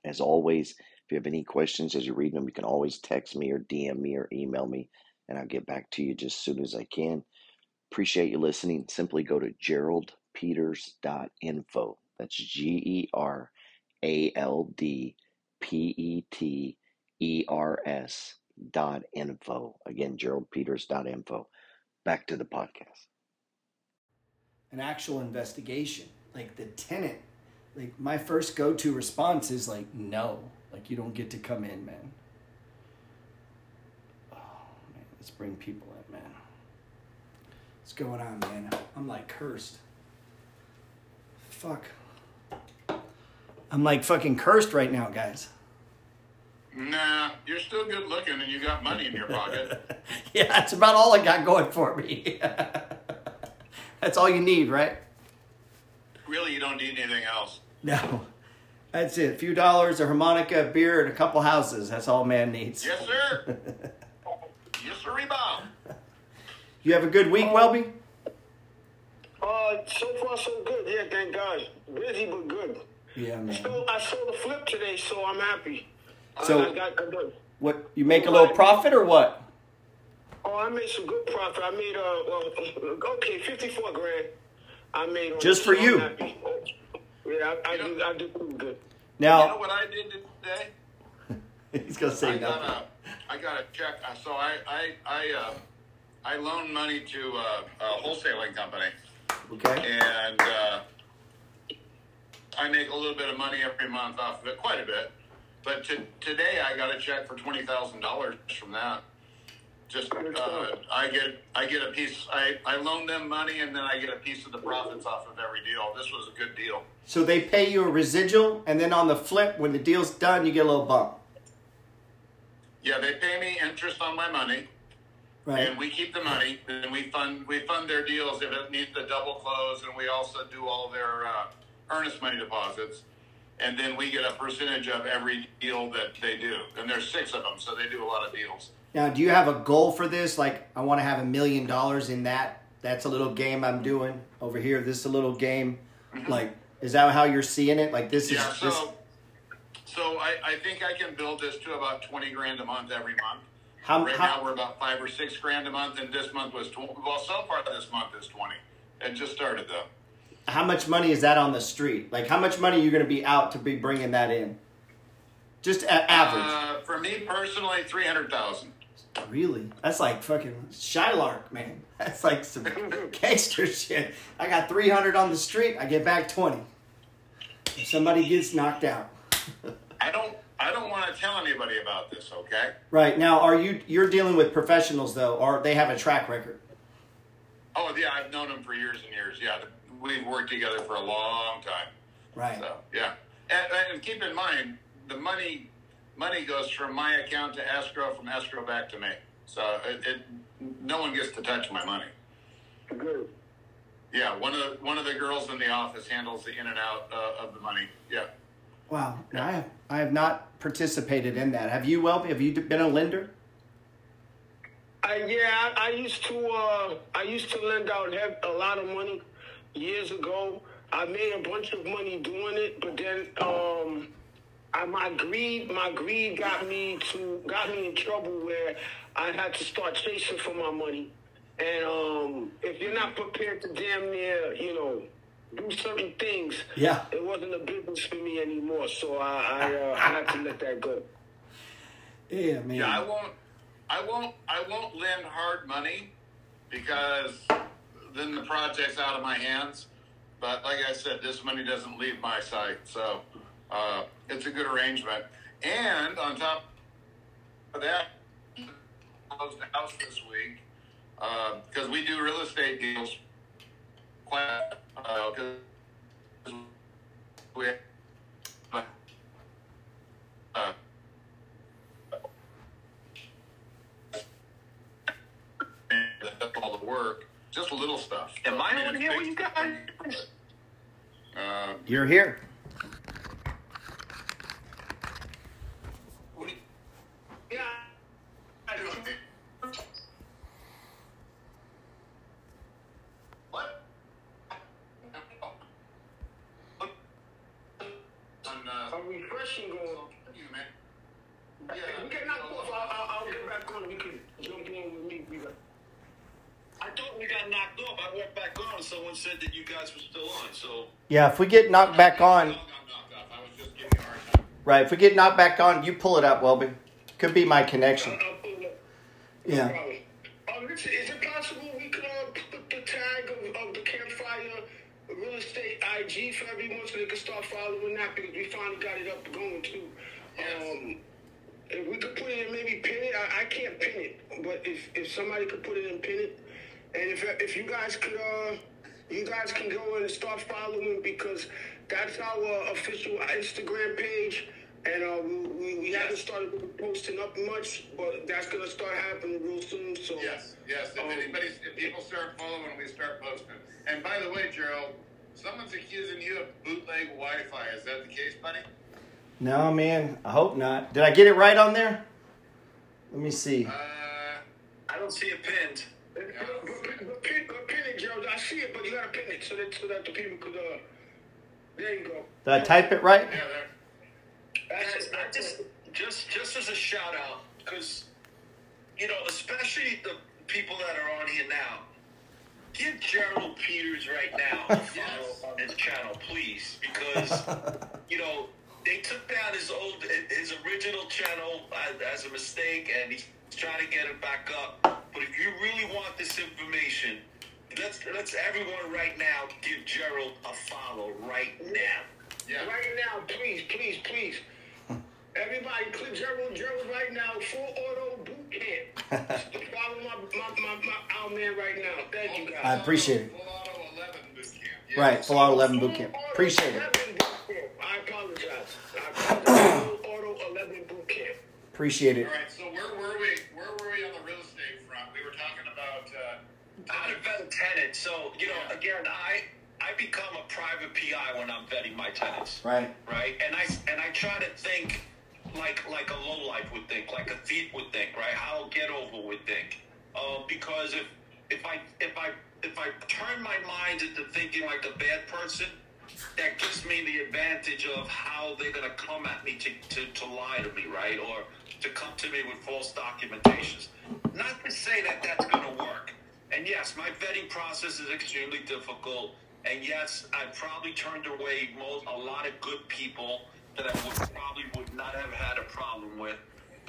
As always, if you have any questions as you read them, you can always text me or DM me or email me, and I'll get back to you just as soon as I can. Appreciate you listening. Simply go to geraldpeters.info. That's G E R A L D P E T E R S dot info. Again, Gerald Peters dot info. Back to the podcast. An actual investigation. Like the tenant. Like my first go-to response is like no. Like you don't get to come in, man. Oh man, let's bring people in, man. What's going on, man? I'm like cursed. Fuck. I'm like fucking cursed right now, guys. Nah, you're still good looking and you got money in your pocket. [laughs] yeah, that's about all I got going for me. [laughs] that's all you need, right? really, you don't need anything else. No. That's it. A few dollars, a harmonica, a beer, and a couple houses. That's all a man needs. Yes, sir. [laughs] yes, sir, Bob. You have a good week, Welby? Uh, so far so good. Yeah, thank God. Busy but good. Yeah, man. So I saw the flip today, so I'm happy. So- I, I got, I got- What you make a little profit or what? oh, I made some good profit. I made uh, well, [laughs] okay, fifty four grand. I made Just for you. Happy. Yeah, I, I do. I do pretty good. You know what I did today? [laughs] he's gonna say that I got a, I got a check. uh, So I, I, I, uh, I loan money to uh, a wholesaling company, Okay. and uh, I make a little bit of money every month off of it, quite a bit. But to, today I got a check for twenty thousand dollars from that. Just uh, I get I get a piece. I, I loan them money, and then I get a piece of the profits off of every deal. This was a good deal. So they pay you a residual, and then on the flip, when the deal's done, you get a little bump. Yeah, they pay me interest on my money. Right. And we keep the money, and we fund we fund their deals if it needs to double close, and we also do all their uh, earnest money deposits, and then we get a percentage of every deal that they do. And there's six of them, so they do a lot of deals. Now, do you have a goal for this? Like, I want to have a million dollars in that. That's a little game I'm doing over here. This is a little game. Mm-hmm. Like, is that how you're seeing it? Like, this is Yeah, this. so so I, I think I can build this to about twenty grand a month every month. How, Right how, now we're about five or six grand a month, and this month was tw- well. So far this month is twenty. It just started though. How much money is that on the street? Like, how much money are you going to be out to be bringing that in? Just a- average. Uh, for me personally, three hundred thousand. Really? That's like fucking Shylock, man. [laughs] That's like some [laughs] gangster shit. I got 300 on the street, I get back 20. If somebody gets knocked out. [laughs] I don't. I don't want to tell anybody about this. Okay. Right. Now, are you you're dealing with professionals though, or they have a track record? Oh yeah, I've known them for years and years. Yeah, we've worked together for a long time. Right. So yeah, and, and keep in mind the money money goes from my account to escrow, from escrow back to me. So it, it no one gets to touch my money. Good. Yeah, one of the one of the girls in the office handles the in and out uh, of the money. Yeah. Wow. Now, I have I have not participated in that. Have you well have you been a lender? I, yeah, I, I used to uh, I used to lend out a lot of money years ago. I made a bunch of money doing it, but then um, I, my greed my greed got me to got me in trouble where I had to start chasing for my money. And um, if you're not prepared to damn near, you know, do certain things, Yeah. it wasn't a business for me anymore. So I I, uh, I had to let that go. Yeah, man. Yeah, I won't. I won't. I won't lend hard money because then the project's out of my hands. But like I said, this money doesn't leave my sight, so uh, it's a good arrangement. And on top of that, closed the house this week because we do real estate deals. Quite we. Uh, all the work, just little stuff. Am I mean, on here with you guys? Uh, You're here. what do you- Yeah. What? On, uh, A refreshing going. you, man. We can knock off. I'll, I'll, I'll get back on. We can jump in with me. We got- I thought we got knocked off. I went back on and someone said that you guys were still on. So Yeah, if we get knocked back on, I got knocked off. I was just giving you a hard time. right? If we get knocked back on, you pull it up, Welby. Could be my connection. I'll pull it up. Yeah. Problem. Um, listen, is it possible we could uh, put the tag of, of the campfire real estate IG for everyone so they can start following that because we finally got it up going too. Um, if we could put it in, maybe pin it. I, I can't pin it, but if, if somebody could put it in, pin it. And if if you guys could, uh, you guys can go in and start following because that's our official Instagram page. And uh, we, we, we haven't started posting up much, but that's gonna start happening real soon. So Yes, yes. If Um, anybody, if people start following, we start posting. And by the way, Gerald, someone's accusing you of bootleg Wi-Fi. Is that the case, buddy? No, man. I hope not. Did I get it right on there? Let me see. Uh, I don't see it pinned. But, but, but, but pin, but pin it, Gerald. I see it, but you gotta pin it so that so that the people could. Uh, there you go. Did I type it right? yeah, there. Guys, That's. I just just just as a shout out, because you know, especially the people that are on here now, give Gerald Peters right now [laughs] a follow on his channel, please, because [laughs] you know they took down his old his original channel as, as a mistake, and he's trying to get it back up. But if you really want this information, let's let's everyone right now give Gerald a follow right now. Yeah. Right now, please, please, please. [laughs] Everybody, click Gerald, Gerald right now. Full auto boot camp. Follow my, my, my, my our man right now. Thank you, I appreciate it. Full auto 11 boot camp. Yes. Right, full out 11 boot camp. Appreciate it. 11 boot camp. I apologize. I apologize. Full auto 11 boot camp. Appreciate it. All right. So where were we? Where were we on the real estate front? We were talking about. Uh, how to vet a tenant. So you know, again, I I become a private PI when I'm vetting my tenants. Right. Right. And I and I try to think like like a low life would think, like a thief would think, right? How get over would think. Uh, because if if I if I if I turn my mind into thinking like a bad person, that gives me the advantage of how they're gonna come at me to, to, to lie to me, right? Or to come to me with false documentations. Not to say that that's gonna work. And yes, my vetting process is extremely difficult. And yes, I probably turned away most a lot of good people that I would probably would not have had a problem with.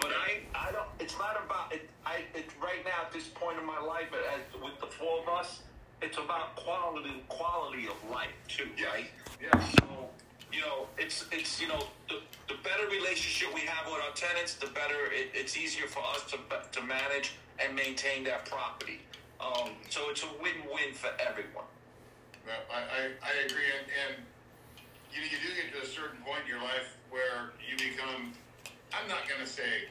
But I, I don't. It's not about it. I, it right now at this point in my life, as, with the four of us, it's about quality, quality of life too, right? Yeah. So, you know, it's it's you know the, the better relationship we have with our tenants, the better it, it's easier for us to to manage and maintain that property. Um, so it's a win-win for everyone. Well, I, I, I agree, and, and you, you do get to a certain point in your life where you become, I'm not going to say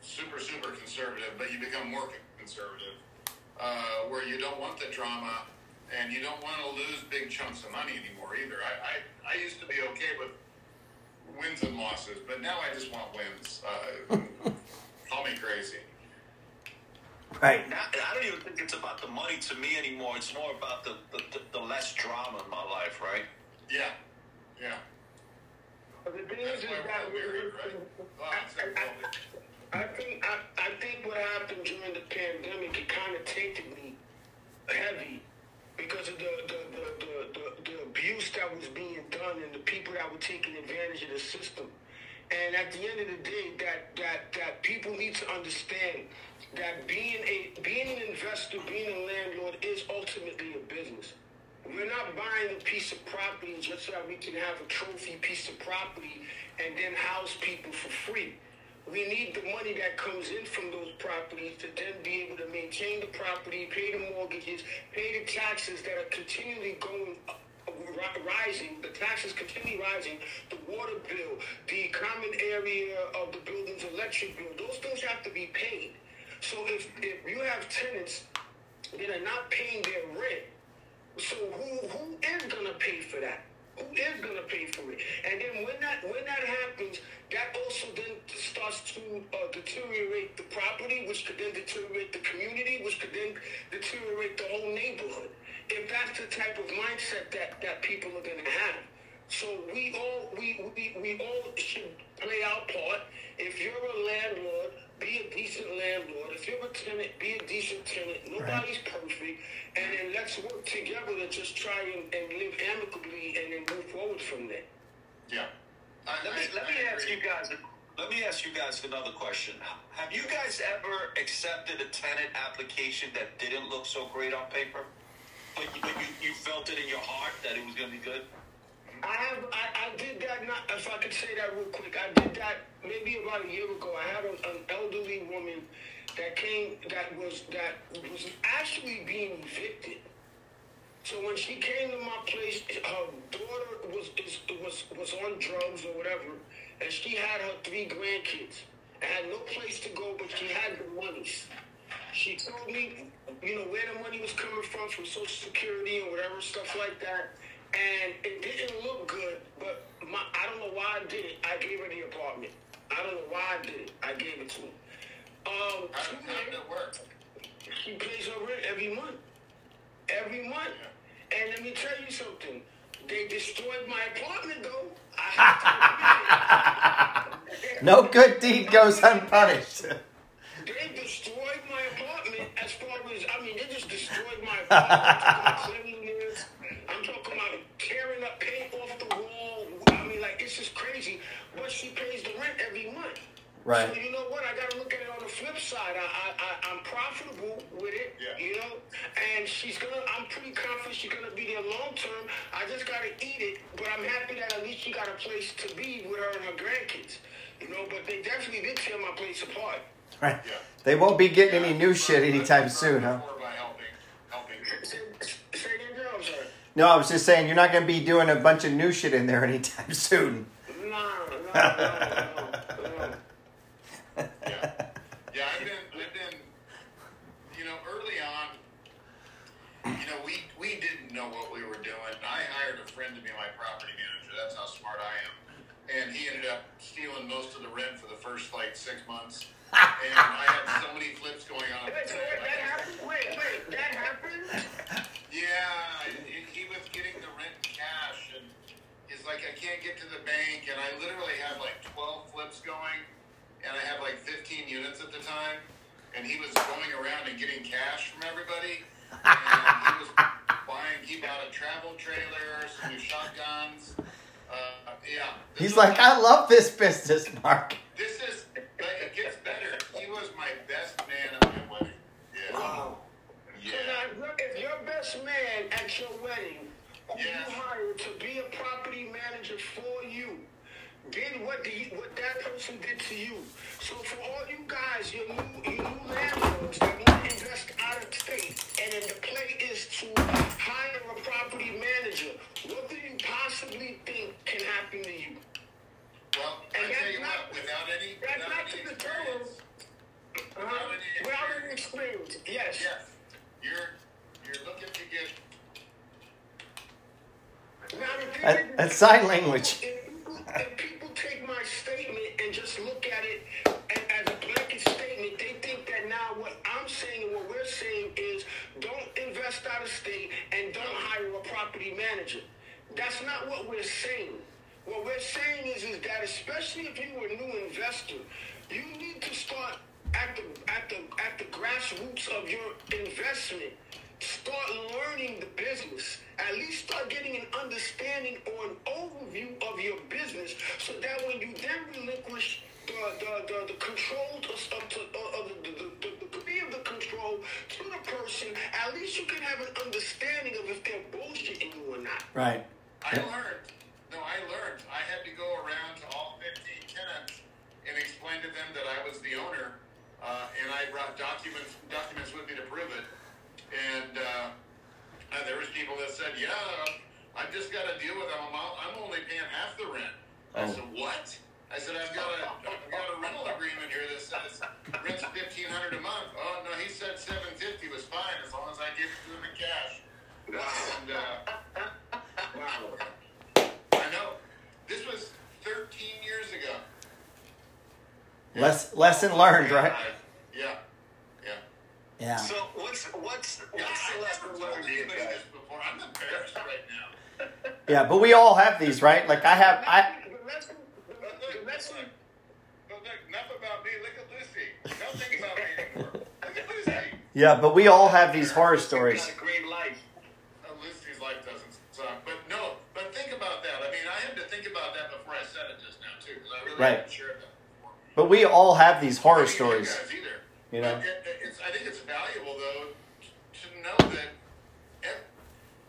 super, super conservative, but you become more conservative, uh, where you don't want the drama and you don't want to lose big chunks of money anymore either. I, I, I used to be okay with wins and losses, but now I just want wins. Uh, [laughs] call me crazy. Right. Now, I don't even think it's about the money to me anymore. It's more about the, the, the, the less drama in my life, right? Yeah, yeah. But the thing is, is that we're right? I, I, I think I, I think what happened during the pandemic it kind of tainted me heavy because of the the, the, the, the the abuse that was being done and the people that were taking advantage of the system. And at the end of the day, that that that people need to understand that being a being an investor, being a landlord is ultimately a business. We're not buying a piece of property just so that we can have a trophy piece of property and then house people for free. We need the money that comes in from those properties to then be able to maintain the property, pay the mortgages, pay the taxes that are continually going up rising, the taxes continue rising, the water bill, the common area of the building's electric bill, those things have to be paid. So if, if you have tenants that are not paying their rent, so who who is gonna pay for that? Who is gonna pay for it? And then when that when that happens, that also then starts to uh, deteriorate the property, which could then deteriorate the community, which could then deteriorate the whole neighborhood. If that's the type of mindset that that people are gonna have. So we all we, we, we all should play our part. If you're a landlord, be a decent landlord. If you're a tenant, be a decent tenant. Nobody's perfect. And then let's work together to just try and, and live amicably and then move forward from there. yeah. I, Let me, I- let me I ask agree. you guys. Let me ask you guys another question. Have you guys ever accepted a tenant application that didn't look so great on paper, but you, but you, you felt it in your heart that it was going to be good? I have I, I did that not if I could say that real quick. I did that maybe about a year ago. I had a, an elderly woman that came that was that was actually being evicted. So when she came to my place, her daughter was was was on drugs or whatever, and she had her three grandkids. and had no place to go, but she had the monies. She told me, you know, where the money was coming from, from Social Security and whatever stuff like that. And it didn't look good, but my, I don't know why I did it. I gave her the apartment. I don't know why I did it. I gave it to her. Um, How, two how did it work? she pays her rent every month. Every month. And let me tell you something. They destroyed my apartment though. I [laughs] had No good deed goes unpunished. They destroyed my apartment as far as I mean, they just destroyed my [laughs] apartment. I'm talking about cleanliness. I'm talking about tearing up paint off the wall. I mean, like it's just crazy. But she pays the rent every month. Right. So you know what? I got to look at it on the flip side. I, I, I I'm profitable with it. Yeah. You know, and she's gonna. I'm pretty confident she's gonna be there long term. I just gotta eat it. But I'm happy that at least she got a place to be with her and her grandkids. You know, but they definitely did tear my place apart. Right. Yeah. They won't be getting any new that's shit anytime soon, huh? before By helping, helping. Say, say again, Joe, I'm sorry. No, I was just saying you're not going to be doing a bunch of new shit in there anytime [laughs] soon. No, no, no, no, no. Yeah, yeah. I've been, I've been, you know, early on. You know, we we didn't know what we were doing. I hired a friend to be my property manager. That's how smart I am. And he ended up stealing most of the rent for the first like six months. [laughs] and I had so many flips going on. Wait, wait, that happened? Wait, wait, that happened? Yeah, he, he was getting the rent cash, and he's like, I can't get to the bank, and I literally had like 12 flips going, and I had like 15 units at the time, and he was going around and getting cash from everybody, and he was [laughs] buying, he bought a travel trailer, some new shotguns. Uh, yeah. This He's like, I love this business, Mark. This is, like, it gets better. He was my best man at my wedding. Yeah. Wow. So Yeah. now, look, if your best man at your wedding, who Yes. you hired to be a property manager for you, did what the what that person did to you. So for all you guys, your new your new landlords that want to invest out of state, and then the play is to hire a property manager, what do you possibly think can happen to you? Well, And I tell you not- what, without any, that's without not any to deter them. experience, Uh, Without any without any experience, yes. yes, you're you're looking to get Now, the thing That- is- that's sign language. Take my statement and just look at it as a blanket statement, they think that now what I'm saying and what we're saying is don't invest out of state and don't hire a property manager. That's not what we're saying. What we're saying is, is that especially if you were a new investor, you need to start at the at the at the grassroots of your investment. Start learning the business. At least start getting an understanding or an overview of your business, so that when you then relinquish the the, the, the control to, of, to, of the, the, the, the degree of the control to the person, at least you can have an understanding of if they're bullshitting you or not. Right. I learned. No, I learned. I had to go around to all 15 tenants and explain to them that I was the owner, uh, and I brought documents documents with me to prove it. And uh, uh, there was people that said, "Yeah, I've just got to deal with them. I'm, I'm only paying half the rent." I Oh. said, "What?" I said, "I've got a I've got a rental agreement here that says rent's 1,500 a month." Oh no, he said 750 was fine as long as I give it to him in cash. And uh, Wow. I know. This was 13 years ago. Less, lesson learned, right? Yeah. Yeah. Yeah. So what's what's Yeah, what's the I lesson never learned here, guys? this before. I'm embarrassed right now. Yeah, but we all have these, right? Like I have, I, The lesson, the, But the look, lesson, look, but look, enough about me. Look at Lucy. Don't think about me anymore. Look at Lucy. yeah, but we all have these horror stories. Got a great life. Oh, Lucy's life doesn't suck. But no, but think about that. I mean, I had to think about that before I said it just now, too, because I really Right. hadn't shared that before. But we all have these horror stories. You. You know? It, it- it's, I think it's valuable though to know that, ev-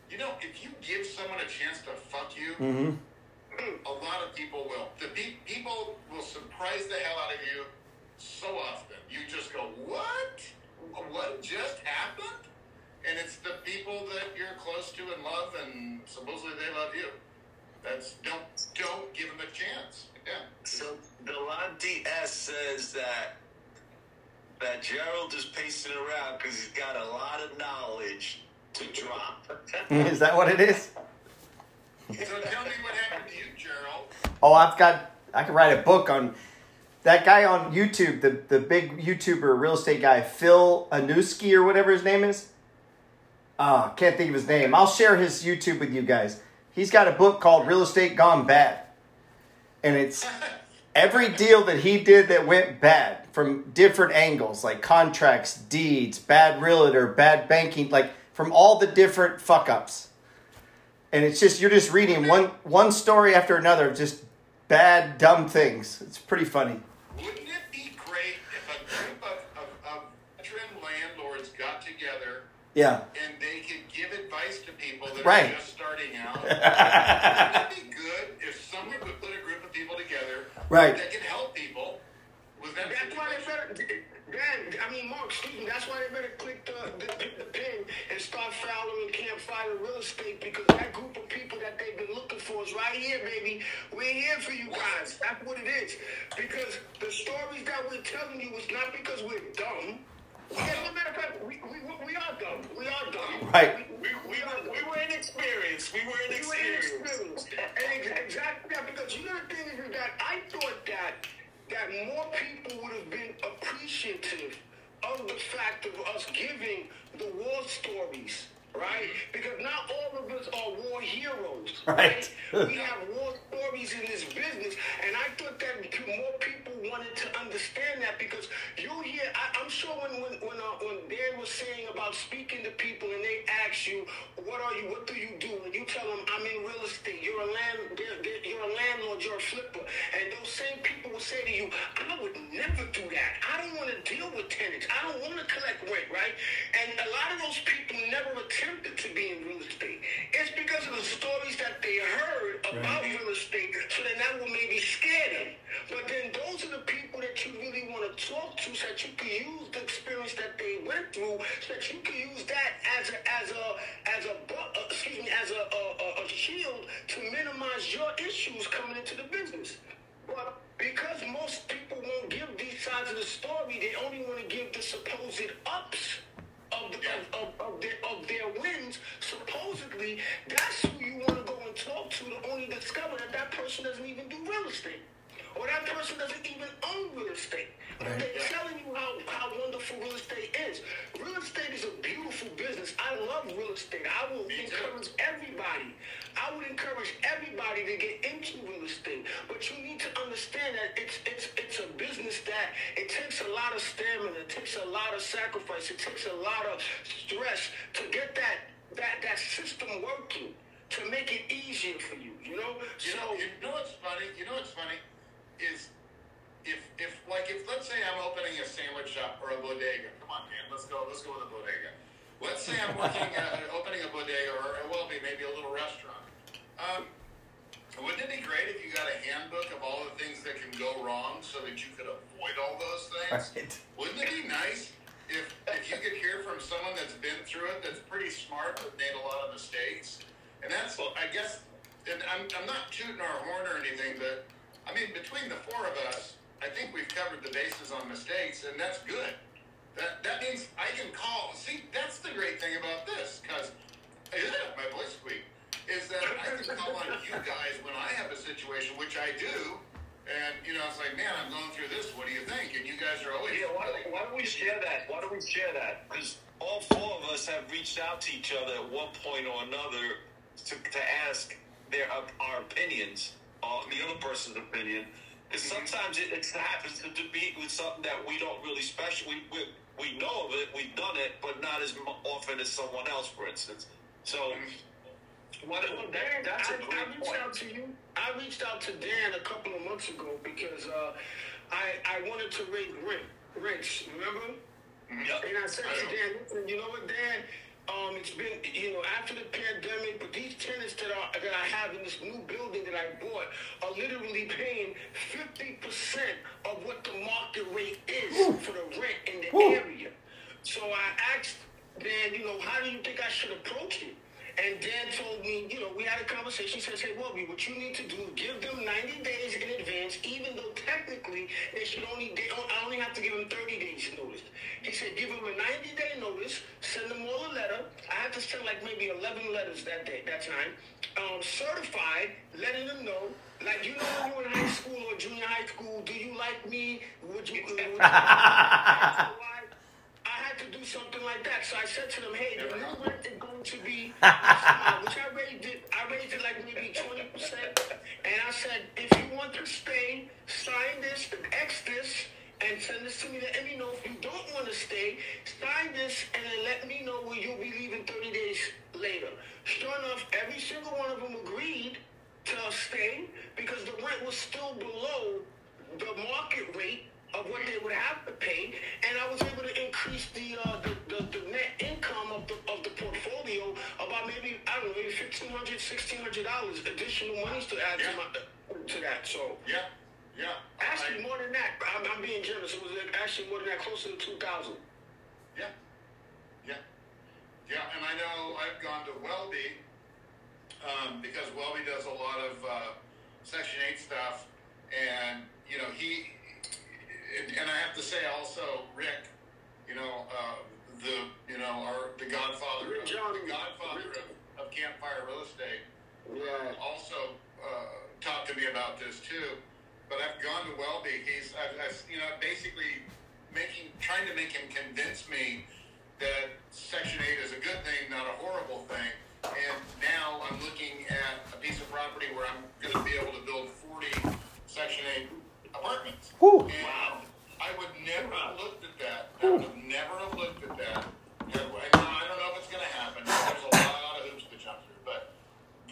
you know, if you give someone a chance to fuck you, hmm a lot of people will. The pe- people will surprise the hell out of you so often. You just go, what? What just happened? And it's the people that you're close to and love, and supposedly they love you. That's don't don't give them a chance. Yeah. So Delonte S says that that Gerald is pacing around because he's got a lot of knowledge to drop. [laughs] Is that what it is? So tell me what happened to you, Gerald. Oh, I've got. I could write a book on that guy on YouTube, the the big YouTuber, real estate guy, Phil Anuski or whatever his name is. Ah, can't think of his name. I'll share his YouTube with you guys. He's got a book called Real Estate Gone Bad, and it's [laughs] every deal that he did that went bad from different angles, like contracts, deeds, bad realtor, bad banking, like from all the different fuck ups. And it's just you're just reading one one story after another of just bad, dumb things. It's pretty funny. Wouldn't it be great if a group of, of, of veteran landlords got together Yeah. and they could give advice to people that Right. are just starting out? [laughs] Wouldn't it be good if someone could put a group of people together Right. that could help people with that That's why they situation? better, Dan, I mean, Mark, excuse me, that's why they better click the, the, the pin and start following Campfire Real Estate because that group of people that they've been looking for is right here, baby. We're here for you guys. That's what it is. Because the stories that we're telling you is not because we're dumb. As a matter of fact, we, we, we are dumb. We are dumb. Right. We, we, were, we were inexperienced. We were We were inexperienced. inexperienced. And exactly that, because you know the thing is that I thought that that more people would have been appreciative of the fact of us giving the war stories, right? Because not all of us are war heroes, [laughs] Right. we have war stories in this business, and I thought that more people wanted to understand that because you hear, I, I'm sure when when when, uh, when Dan was saying about speaking to people and they ask you, what are you, what do you do, and you tell them I'm in real estate, you're a land, they're, they're, you're a landlord, you're a flipper, and those same people will say to you, I would never do that. I don't want to deal with tenants. I don't want to collect rent, right? And a lot of those people never attempted to be in real estate. It's because of the stories that they heard about real estate, so then that will maybe scare them. But then those are the people that you really want to talk to, so that you can use the experience that they went through, so that you can use that as a as a as a uh, excuse me as a, a a a shield to minimize your issues coming into the business. But because most people won't give these sides of the story, they only want to give the supposed ups of, of, of, their, of their wins, supposedly, that's who you want to go and talk to to only discover that that person doesn't even do real estate. Or that person doesn't even own real estate. But they're telling you how, how wonderful real estate is. Real estate is a beautiful business. I love real estate. I will encourage everybody. I would encourage everybody to get into real estate. But you need to understand that it's it's it's a business that it takes a lot of stamina, it takes a lot of sacrifice, it takes a lot of stress to get that that that system working to make it easier for you. You know? You know, you know what's funny? You know what's funny is if if like if let's say I'm opening a sandwich shop or a bodega. Come on, man, let's go. Let's go with a bodega. Let's say I'm working [laughs] at opening a bodega or it will be maybe a little restaurant. Um, wouldn't it be great if you got a handbook of all the things that can go wrong so that you could avoid all those things? Right. Wouldn't it be nice if if you could hear from someone that's been through it, that's pretty smart, but made a lot of mistakes? And that's, I guess, and I'm, I'm not tooting our horn or anything, but I mean, between the four of us, I think we've covered the bases on mistakes, and that's good. That that means I can call. See, that's the great thing about this, because my voice squeak is that I can call on you guys when I have a situation, which I do. And you know, it's like, man, I'm going through this. What do you think? And you guys are always Yeah, why don't, why don't we share that? Why don't we share that? Because all four of us have reached out to each other at one point or another to, to ask their our opinions on the other person's opinion. Because sometimes it, it happens to be with something that we don't really special. We, we we know of it, we've done it, but not as often as someone else, for instance. So, what, Well, that, Dan, that's a I, I reached point. out to you. I reached out to Dan a couple of months ago because uh, I I wanted to raise rent rents. Remember? Yep. And I said to Dan, you know what, Dan? Um, it's been you know after the pandemic, but these tenants that are that I have in this new building that I bought are literally paying fifty percent of what the market rate is for the rent in the Woo. area. So I asked Dan, you know, how do you think I should approach it? And Dan told me, you know, we had a conversation. He says, hey, Wubby, what you need to do, give them 90 days in advance, even though technically they should only, they, don't, I only have to give them 30 days notice. He said, give them a 90 day notice, send them all a letter. I had to send like maybe 11 letters that day, that time. Um, certified, letting them know. Like, you know, when you were in high school or junior high school, do you like me? Would you, would you [laughs] I had to do something like that. So I said to them, hey, the new rent is going to be, uh, which I raised it, I raised it like maybe 20%. And I said, if you want to stay, sign this, X this, and send this to me. Let me know if you don't want to stay. Sign this, and then let me know where you'll be leaving 30 days later. Sure enough, every single one of them agreed to stay because the rent was still below the market rate of what they would have to pay, and I was able to increase the uh, the, the, the net income of the of the portfolio about maybe I don't know maybe fifteen hundred, sixteen hundred dollars additional monies to add to my to that. So Yeah, yeah. actually I- more than that. I'm, I'm being generous. It was actually more than that, closer to two thousand. Yeah, yeah, yeah. And I know I've gone to Welby um, because Welby does a lot of uh, Section Eight stuff, and you know he. And, and I have to say also, Rick, you know, uh, the you know, our the Godfather, of, John- the Godfather of, of Campfire Real Estate, Yeah. also uh, talked to me about this too. But I've gone to Welby. He's, I've, I've, you know, basically making, trying to make him convince me that Section 8 is a good thing, not a horrible thing. And now I'm looking at a piece of property where I'm going to be able to build 40 Section 8 apartments. Whew. And I would never have looked at that. I would have never have looked at that. And I don't know if it's going to happen. There's a lot of hoops to jump through. But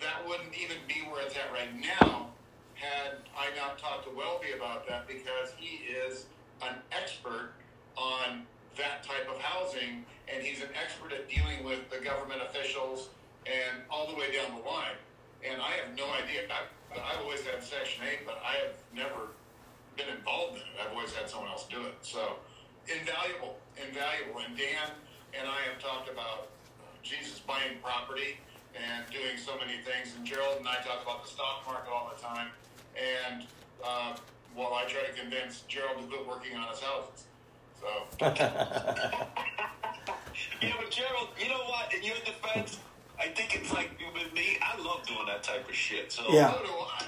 that wouldn't even be where it's at right now had I not talked to Welby about that because he is an expert on that type of housing and he's an expert at dealing with the government officials and all the way down the line. And I have no idea. I, I've always had Section 8, but I have never been involved in it. I've always had someone else do it. So invaluable, invaluable. And Dan and I have talked about uh, Jesus buying property and doing so many things. And Gerald and I talk about the stock market all the time. And uh, while I try to convince Gerald to quit working on his houses. So [laughs] Yeah, but Gerald, you know what? In your defense, I think it's like with me. I love doing that type of shit. So Yeah. so do I.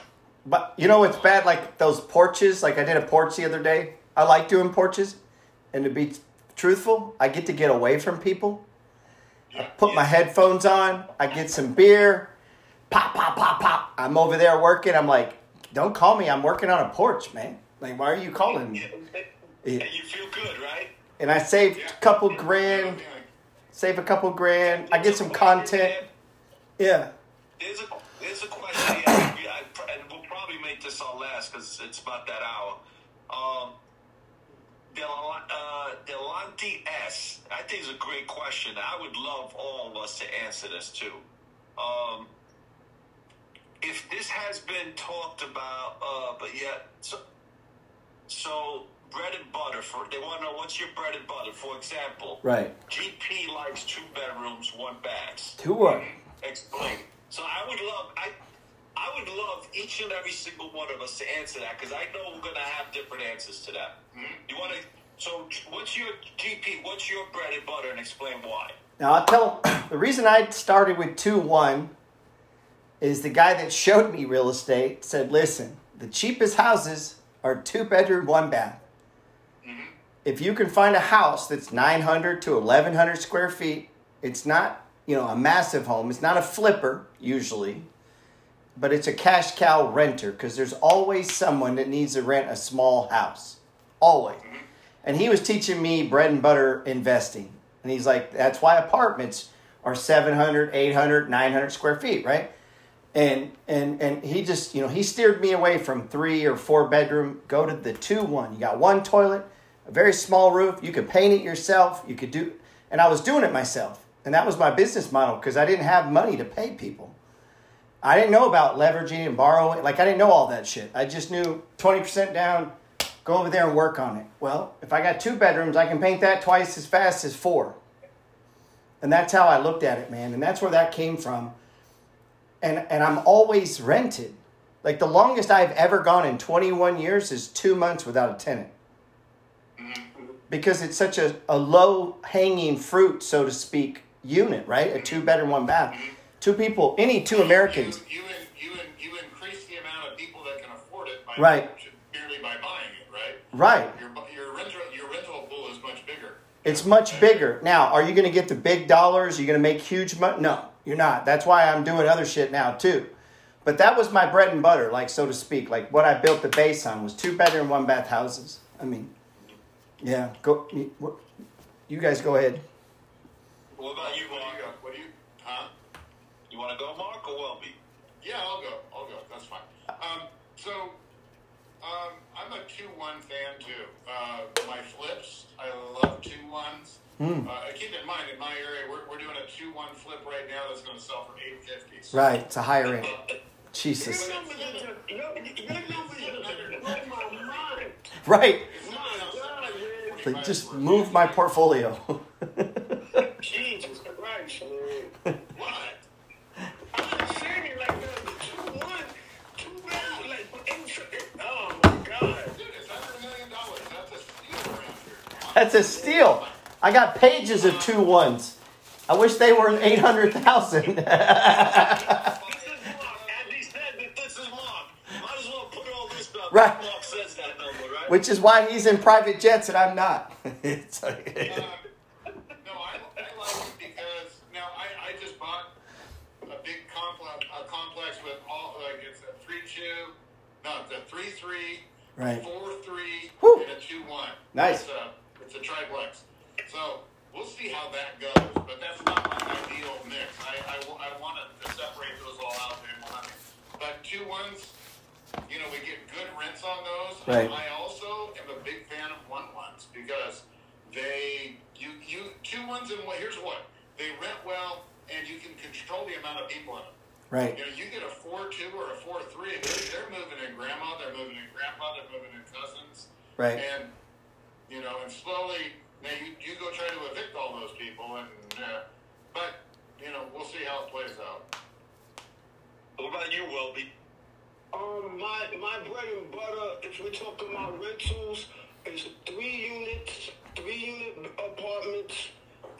But you know what's bad? Like those porches. Like I did a porch the other day. I like doing porches, and to be truthful, I get to get away from people. I put my headphones on. I get some beer. Pop, pop, pop, pop. I'm over there working. I'm like, don't call me. I'm working on a porch, man. Like, why are you calling me? and you feel good, right? And I saved a couple grand. Save a couple grand. I get some content. Yeah. There's a there's a question this our last because it's about that hour. Um, Del, uh, Delante S. I think it's a great question. I would love all of us to answer this too. Um, if this has been talked about, uh, but yet, so, so bread and butter for they want to know what's your bread and butter. For example, Right. GP likes two bedrooms, one bath. Two one. Explain. So I would love I I would love each and every single one of us to answer that because I know we're gonna have different answers to that. Mm-hmm. You want to? So what's your GP? What's your bread and butter, and explain why? Now I'll tell [clears throat] the reason I started with two one is the guy that showed me real estate said, listen, the cheapest houses are two bedroom, one bath. Mm-hmm. If you can find a house that's 900 to 1100 square feet, it's not, you know, a massive home. It's not a flipper usually, but it's a cash cow renter because there's always someone that needs to rent a small house. Always. And he was teaching me bread and butter investing. And he's like, that's why apartments are 700, 800, 900 square feet, right? And and and he just, you know, he steered me away from three or four bedroom, go to the two one. You got one toilet, a very small roof, you could paint it yourself, you could do and I was doing it myself. And that was my business model because I didn't have money to pay people. I didn't know about leveraging and borrowing. Like I didn't know all that shit. I just knew 20% down, go over there and work on it. Well, if I got two bedrooms, I can paint that twice as fast as four. And that's how I looked at it, man. And that's where that came from. And and I'm always rented. Like the longest I've ever gone in 21 years is 2 months without a tenant. Because it's such a, a low hanging fruit, so to speak, unit, right? A two bedroom, one bath. Two people, any two Americans. You, you, you, you increase the amount of people that can afford it by Right. merely by buying it, right? Right. Your, your rental your rental pool is much bigger. It's much bigger. Now, are you going to get the big dollars? Are you going to make huge money? No, you're not. That's why I'm doing other shit now too. But that was my bread and butter, like so to speak. Like what I built the base on was two bedroom, one bath houses. I mean, yeah. Go. you- guys go ahead. What about you, What do you go? What do you? Huh? You want to go, Mark, or Welby? Yeah, I'll go. I'll go. That's fine. Um, so, um, I'm a two one fan too. Uh, my flips, I love two ones. Hmm. Uh, keep in mind, in my area, we're, we're doing a two one flip right now that's going to sell for eight fifty. Right. It's a higher end. Your [laughs] Jesus. numbers are just, your, your numbers just blow my mind. Right. My God, man. Like just move my portfolio. [laughs] Jesus Christ, man. What? I'm saying it like that. Two one, two bad, like eight- oh my God. Dude, it's under a million dollars. That's a steal around here. That's a steal. I got pages of two ones. I wish they were eight hundred thousand. This is Mark. As he said, that this is Mark. Might as well put all this stuff. Right. Mark says that number, right? Which is why he's in private jets and I'm not. [laughs] It's like- no, I, I like it because now I, I just bought a big complex, a complex with all like it's a three two, no, it's a three three, Right. four three, Whew. and a two one. Nice. It's a it's a triplex. So we'll see how that goes, but that's not my ideal mix. I I, I want to separate those all out one. But two ones, you know, we get good rents on those. Right. I also am a big fan of one ones because they you you two ones and what here's what they rent well and you can control the amount of people in them. right. You know, you get a four two or a four three, they're, they're moving in grandma, they're moving in grandpa, they're moving in cousins, Right. and you know, and slowly now you, you go try to evict all those people, and uh, but you know, we'll see how it plays out. What about you, Welby? Um, my my bread and butter, if we're talking about rentals, is three units, three unit apartments,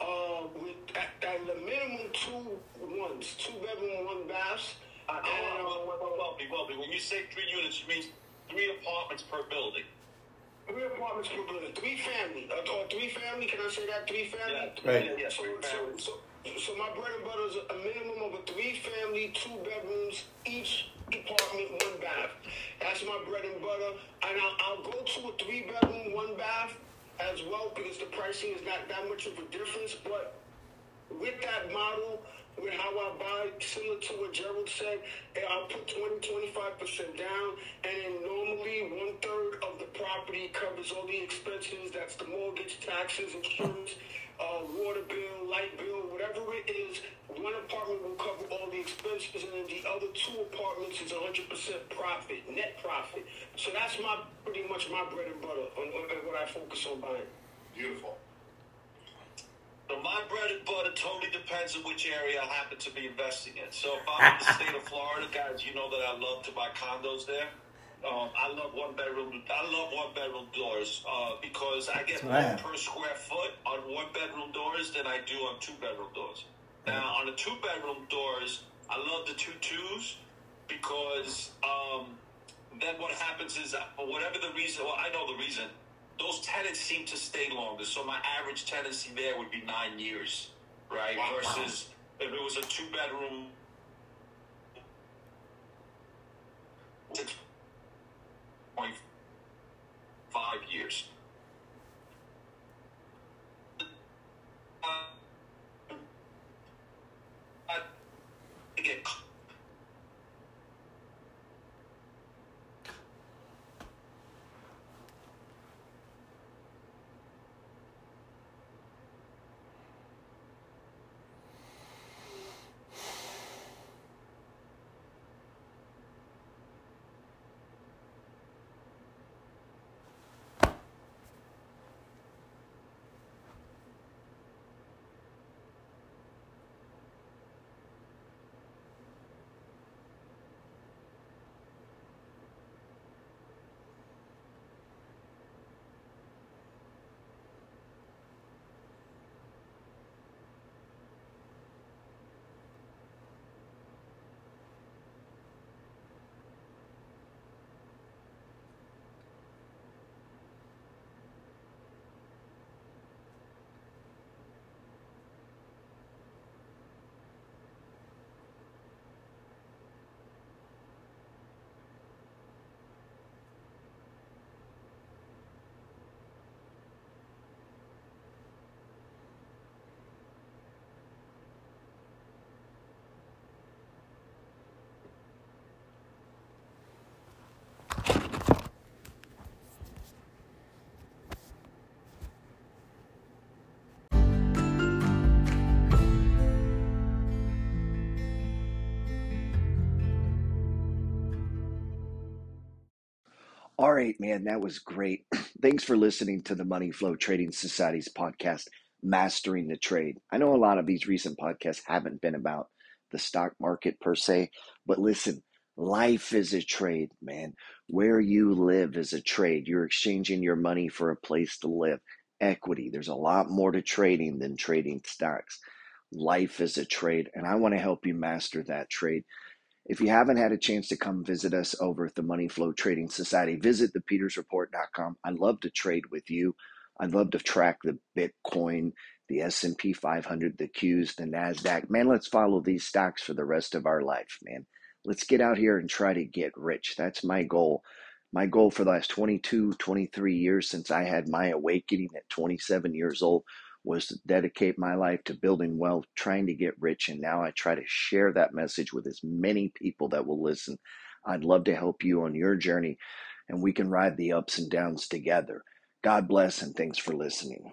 uh, with at, at the minimum two ones, two bedroom, one baths. Uh, and, uh, well, well, Welby, Welby, when you say three units, you mean three apartments per building. Three apartments per building, three family, uh, or three family. Can I say that? Three family. Yeah, Right. Yeah, yeah, So, three so, so, so my bread and butter is a minimum of a three family, two bedrooms, each apartment, one bath. That's my bread and butter. And I'll, I'll go to a three bedroom, one bath as well because the pricing is not that much of a difference. But with that model, with how I buy, similar to what Gerald said, eh, I'll put 20, 25% down, and then normally one third of the property covers all the expenses. That's the mortgage, taxes, insurance, uh, water bill, light bill, whatever it is. One apartment will cover all the expenses, and then the other two apartments is 100% profit, net profit. So that's my pretty much my bread and butter on, on, on what I focus on buying. Beautiful. So my bread and butter totally depends on which area I happen to be investing in. So if I'm in the state of Florida, guys, you know that I love to buy condos there. Um, I love one bedroom. I love one bedroom doors uh, because I get I more per square foot on one bedroom doors than I do on two bedroom doors. Now on the two bedroom doors, I love the two twos because um, then what happens is for whatever the reason, well, I know the reason. Those tenants seem to stay longer. So my average tenancy there would be nine years, right? Wow. Versus if it was a two bedroom, six point five years. Uh, I get Right, man, that was great. [clears throat] Thanks for listening to the Money Flow Trading Society's podcast, Mastering the Trade. I know a lot of these recent podcasts haven't been about the stock market per se, but listen, life is a trade, man. Where you live is a trade. You're exchanging your money for a place to live. equity. There's a lot more to trading than trading stocks. Life is a trade, and I want to help you master that trade. If you haven't had a chance to come visit us over at the Money Flow Trading Society, visit thepetersreport.com. I'd love to trade with you. I'd love to track the Bitcoin, the S&P 500, the Qs, the Nasdaq. Man, let's follow these stocks for the rest of our life, man. Let's get out here and try to get rich. That's my goal. My goal for the last 22, 23 years since I had my awakening at 27 years old was to dedicate my life to building wealth, trying to get rich, and now I try to share that message with as many people that will listen. I'd love to help you on your journey, and we can ride the ups and downs together. God bless, and thanks for listening.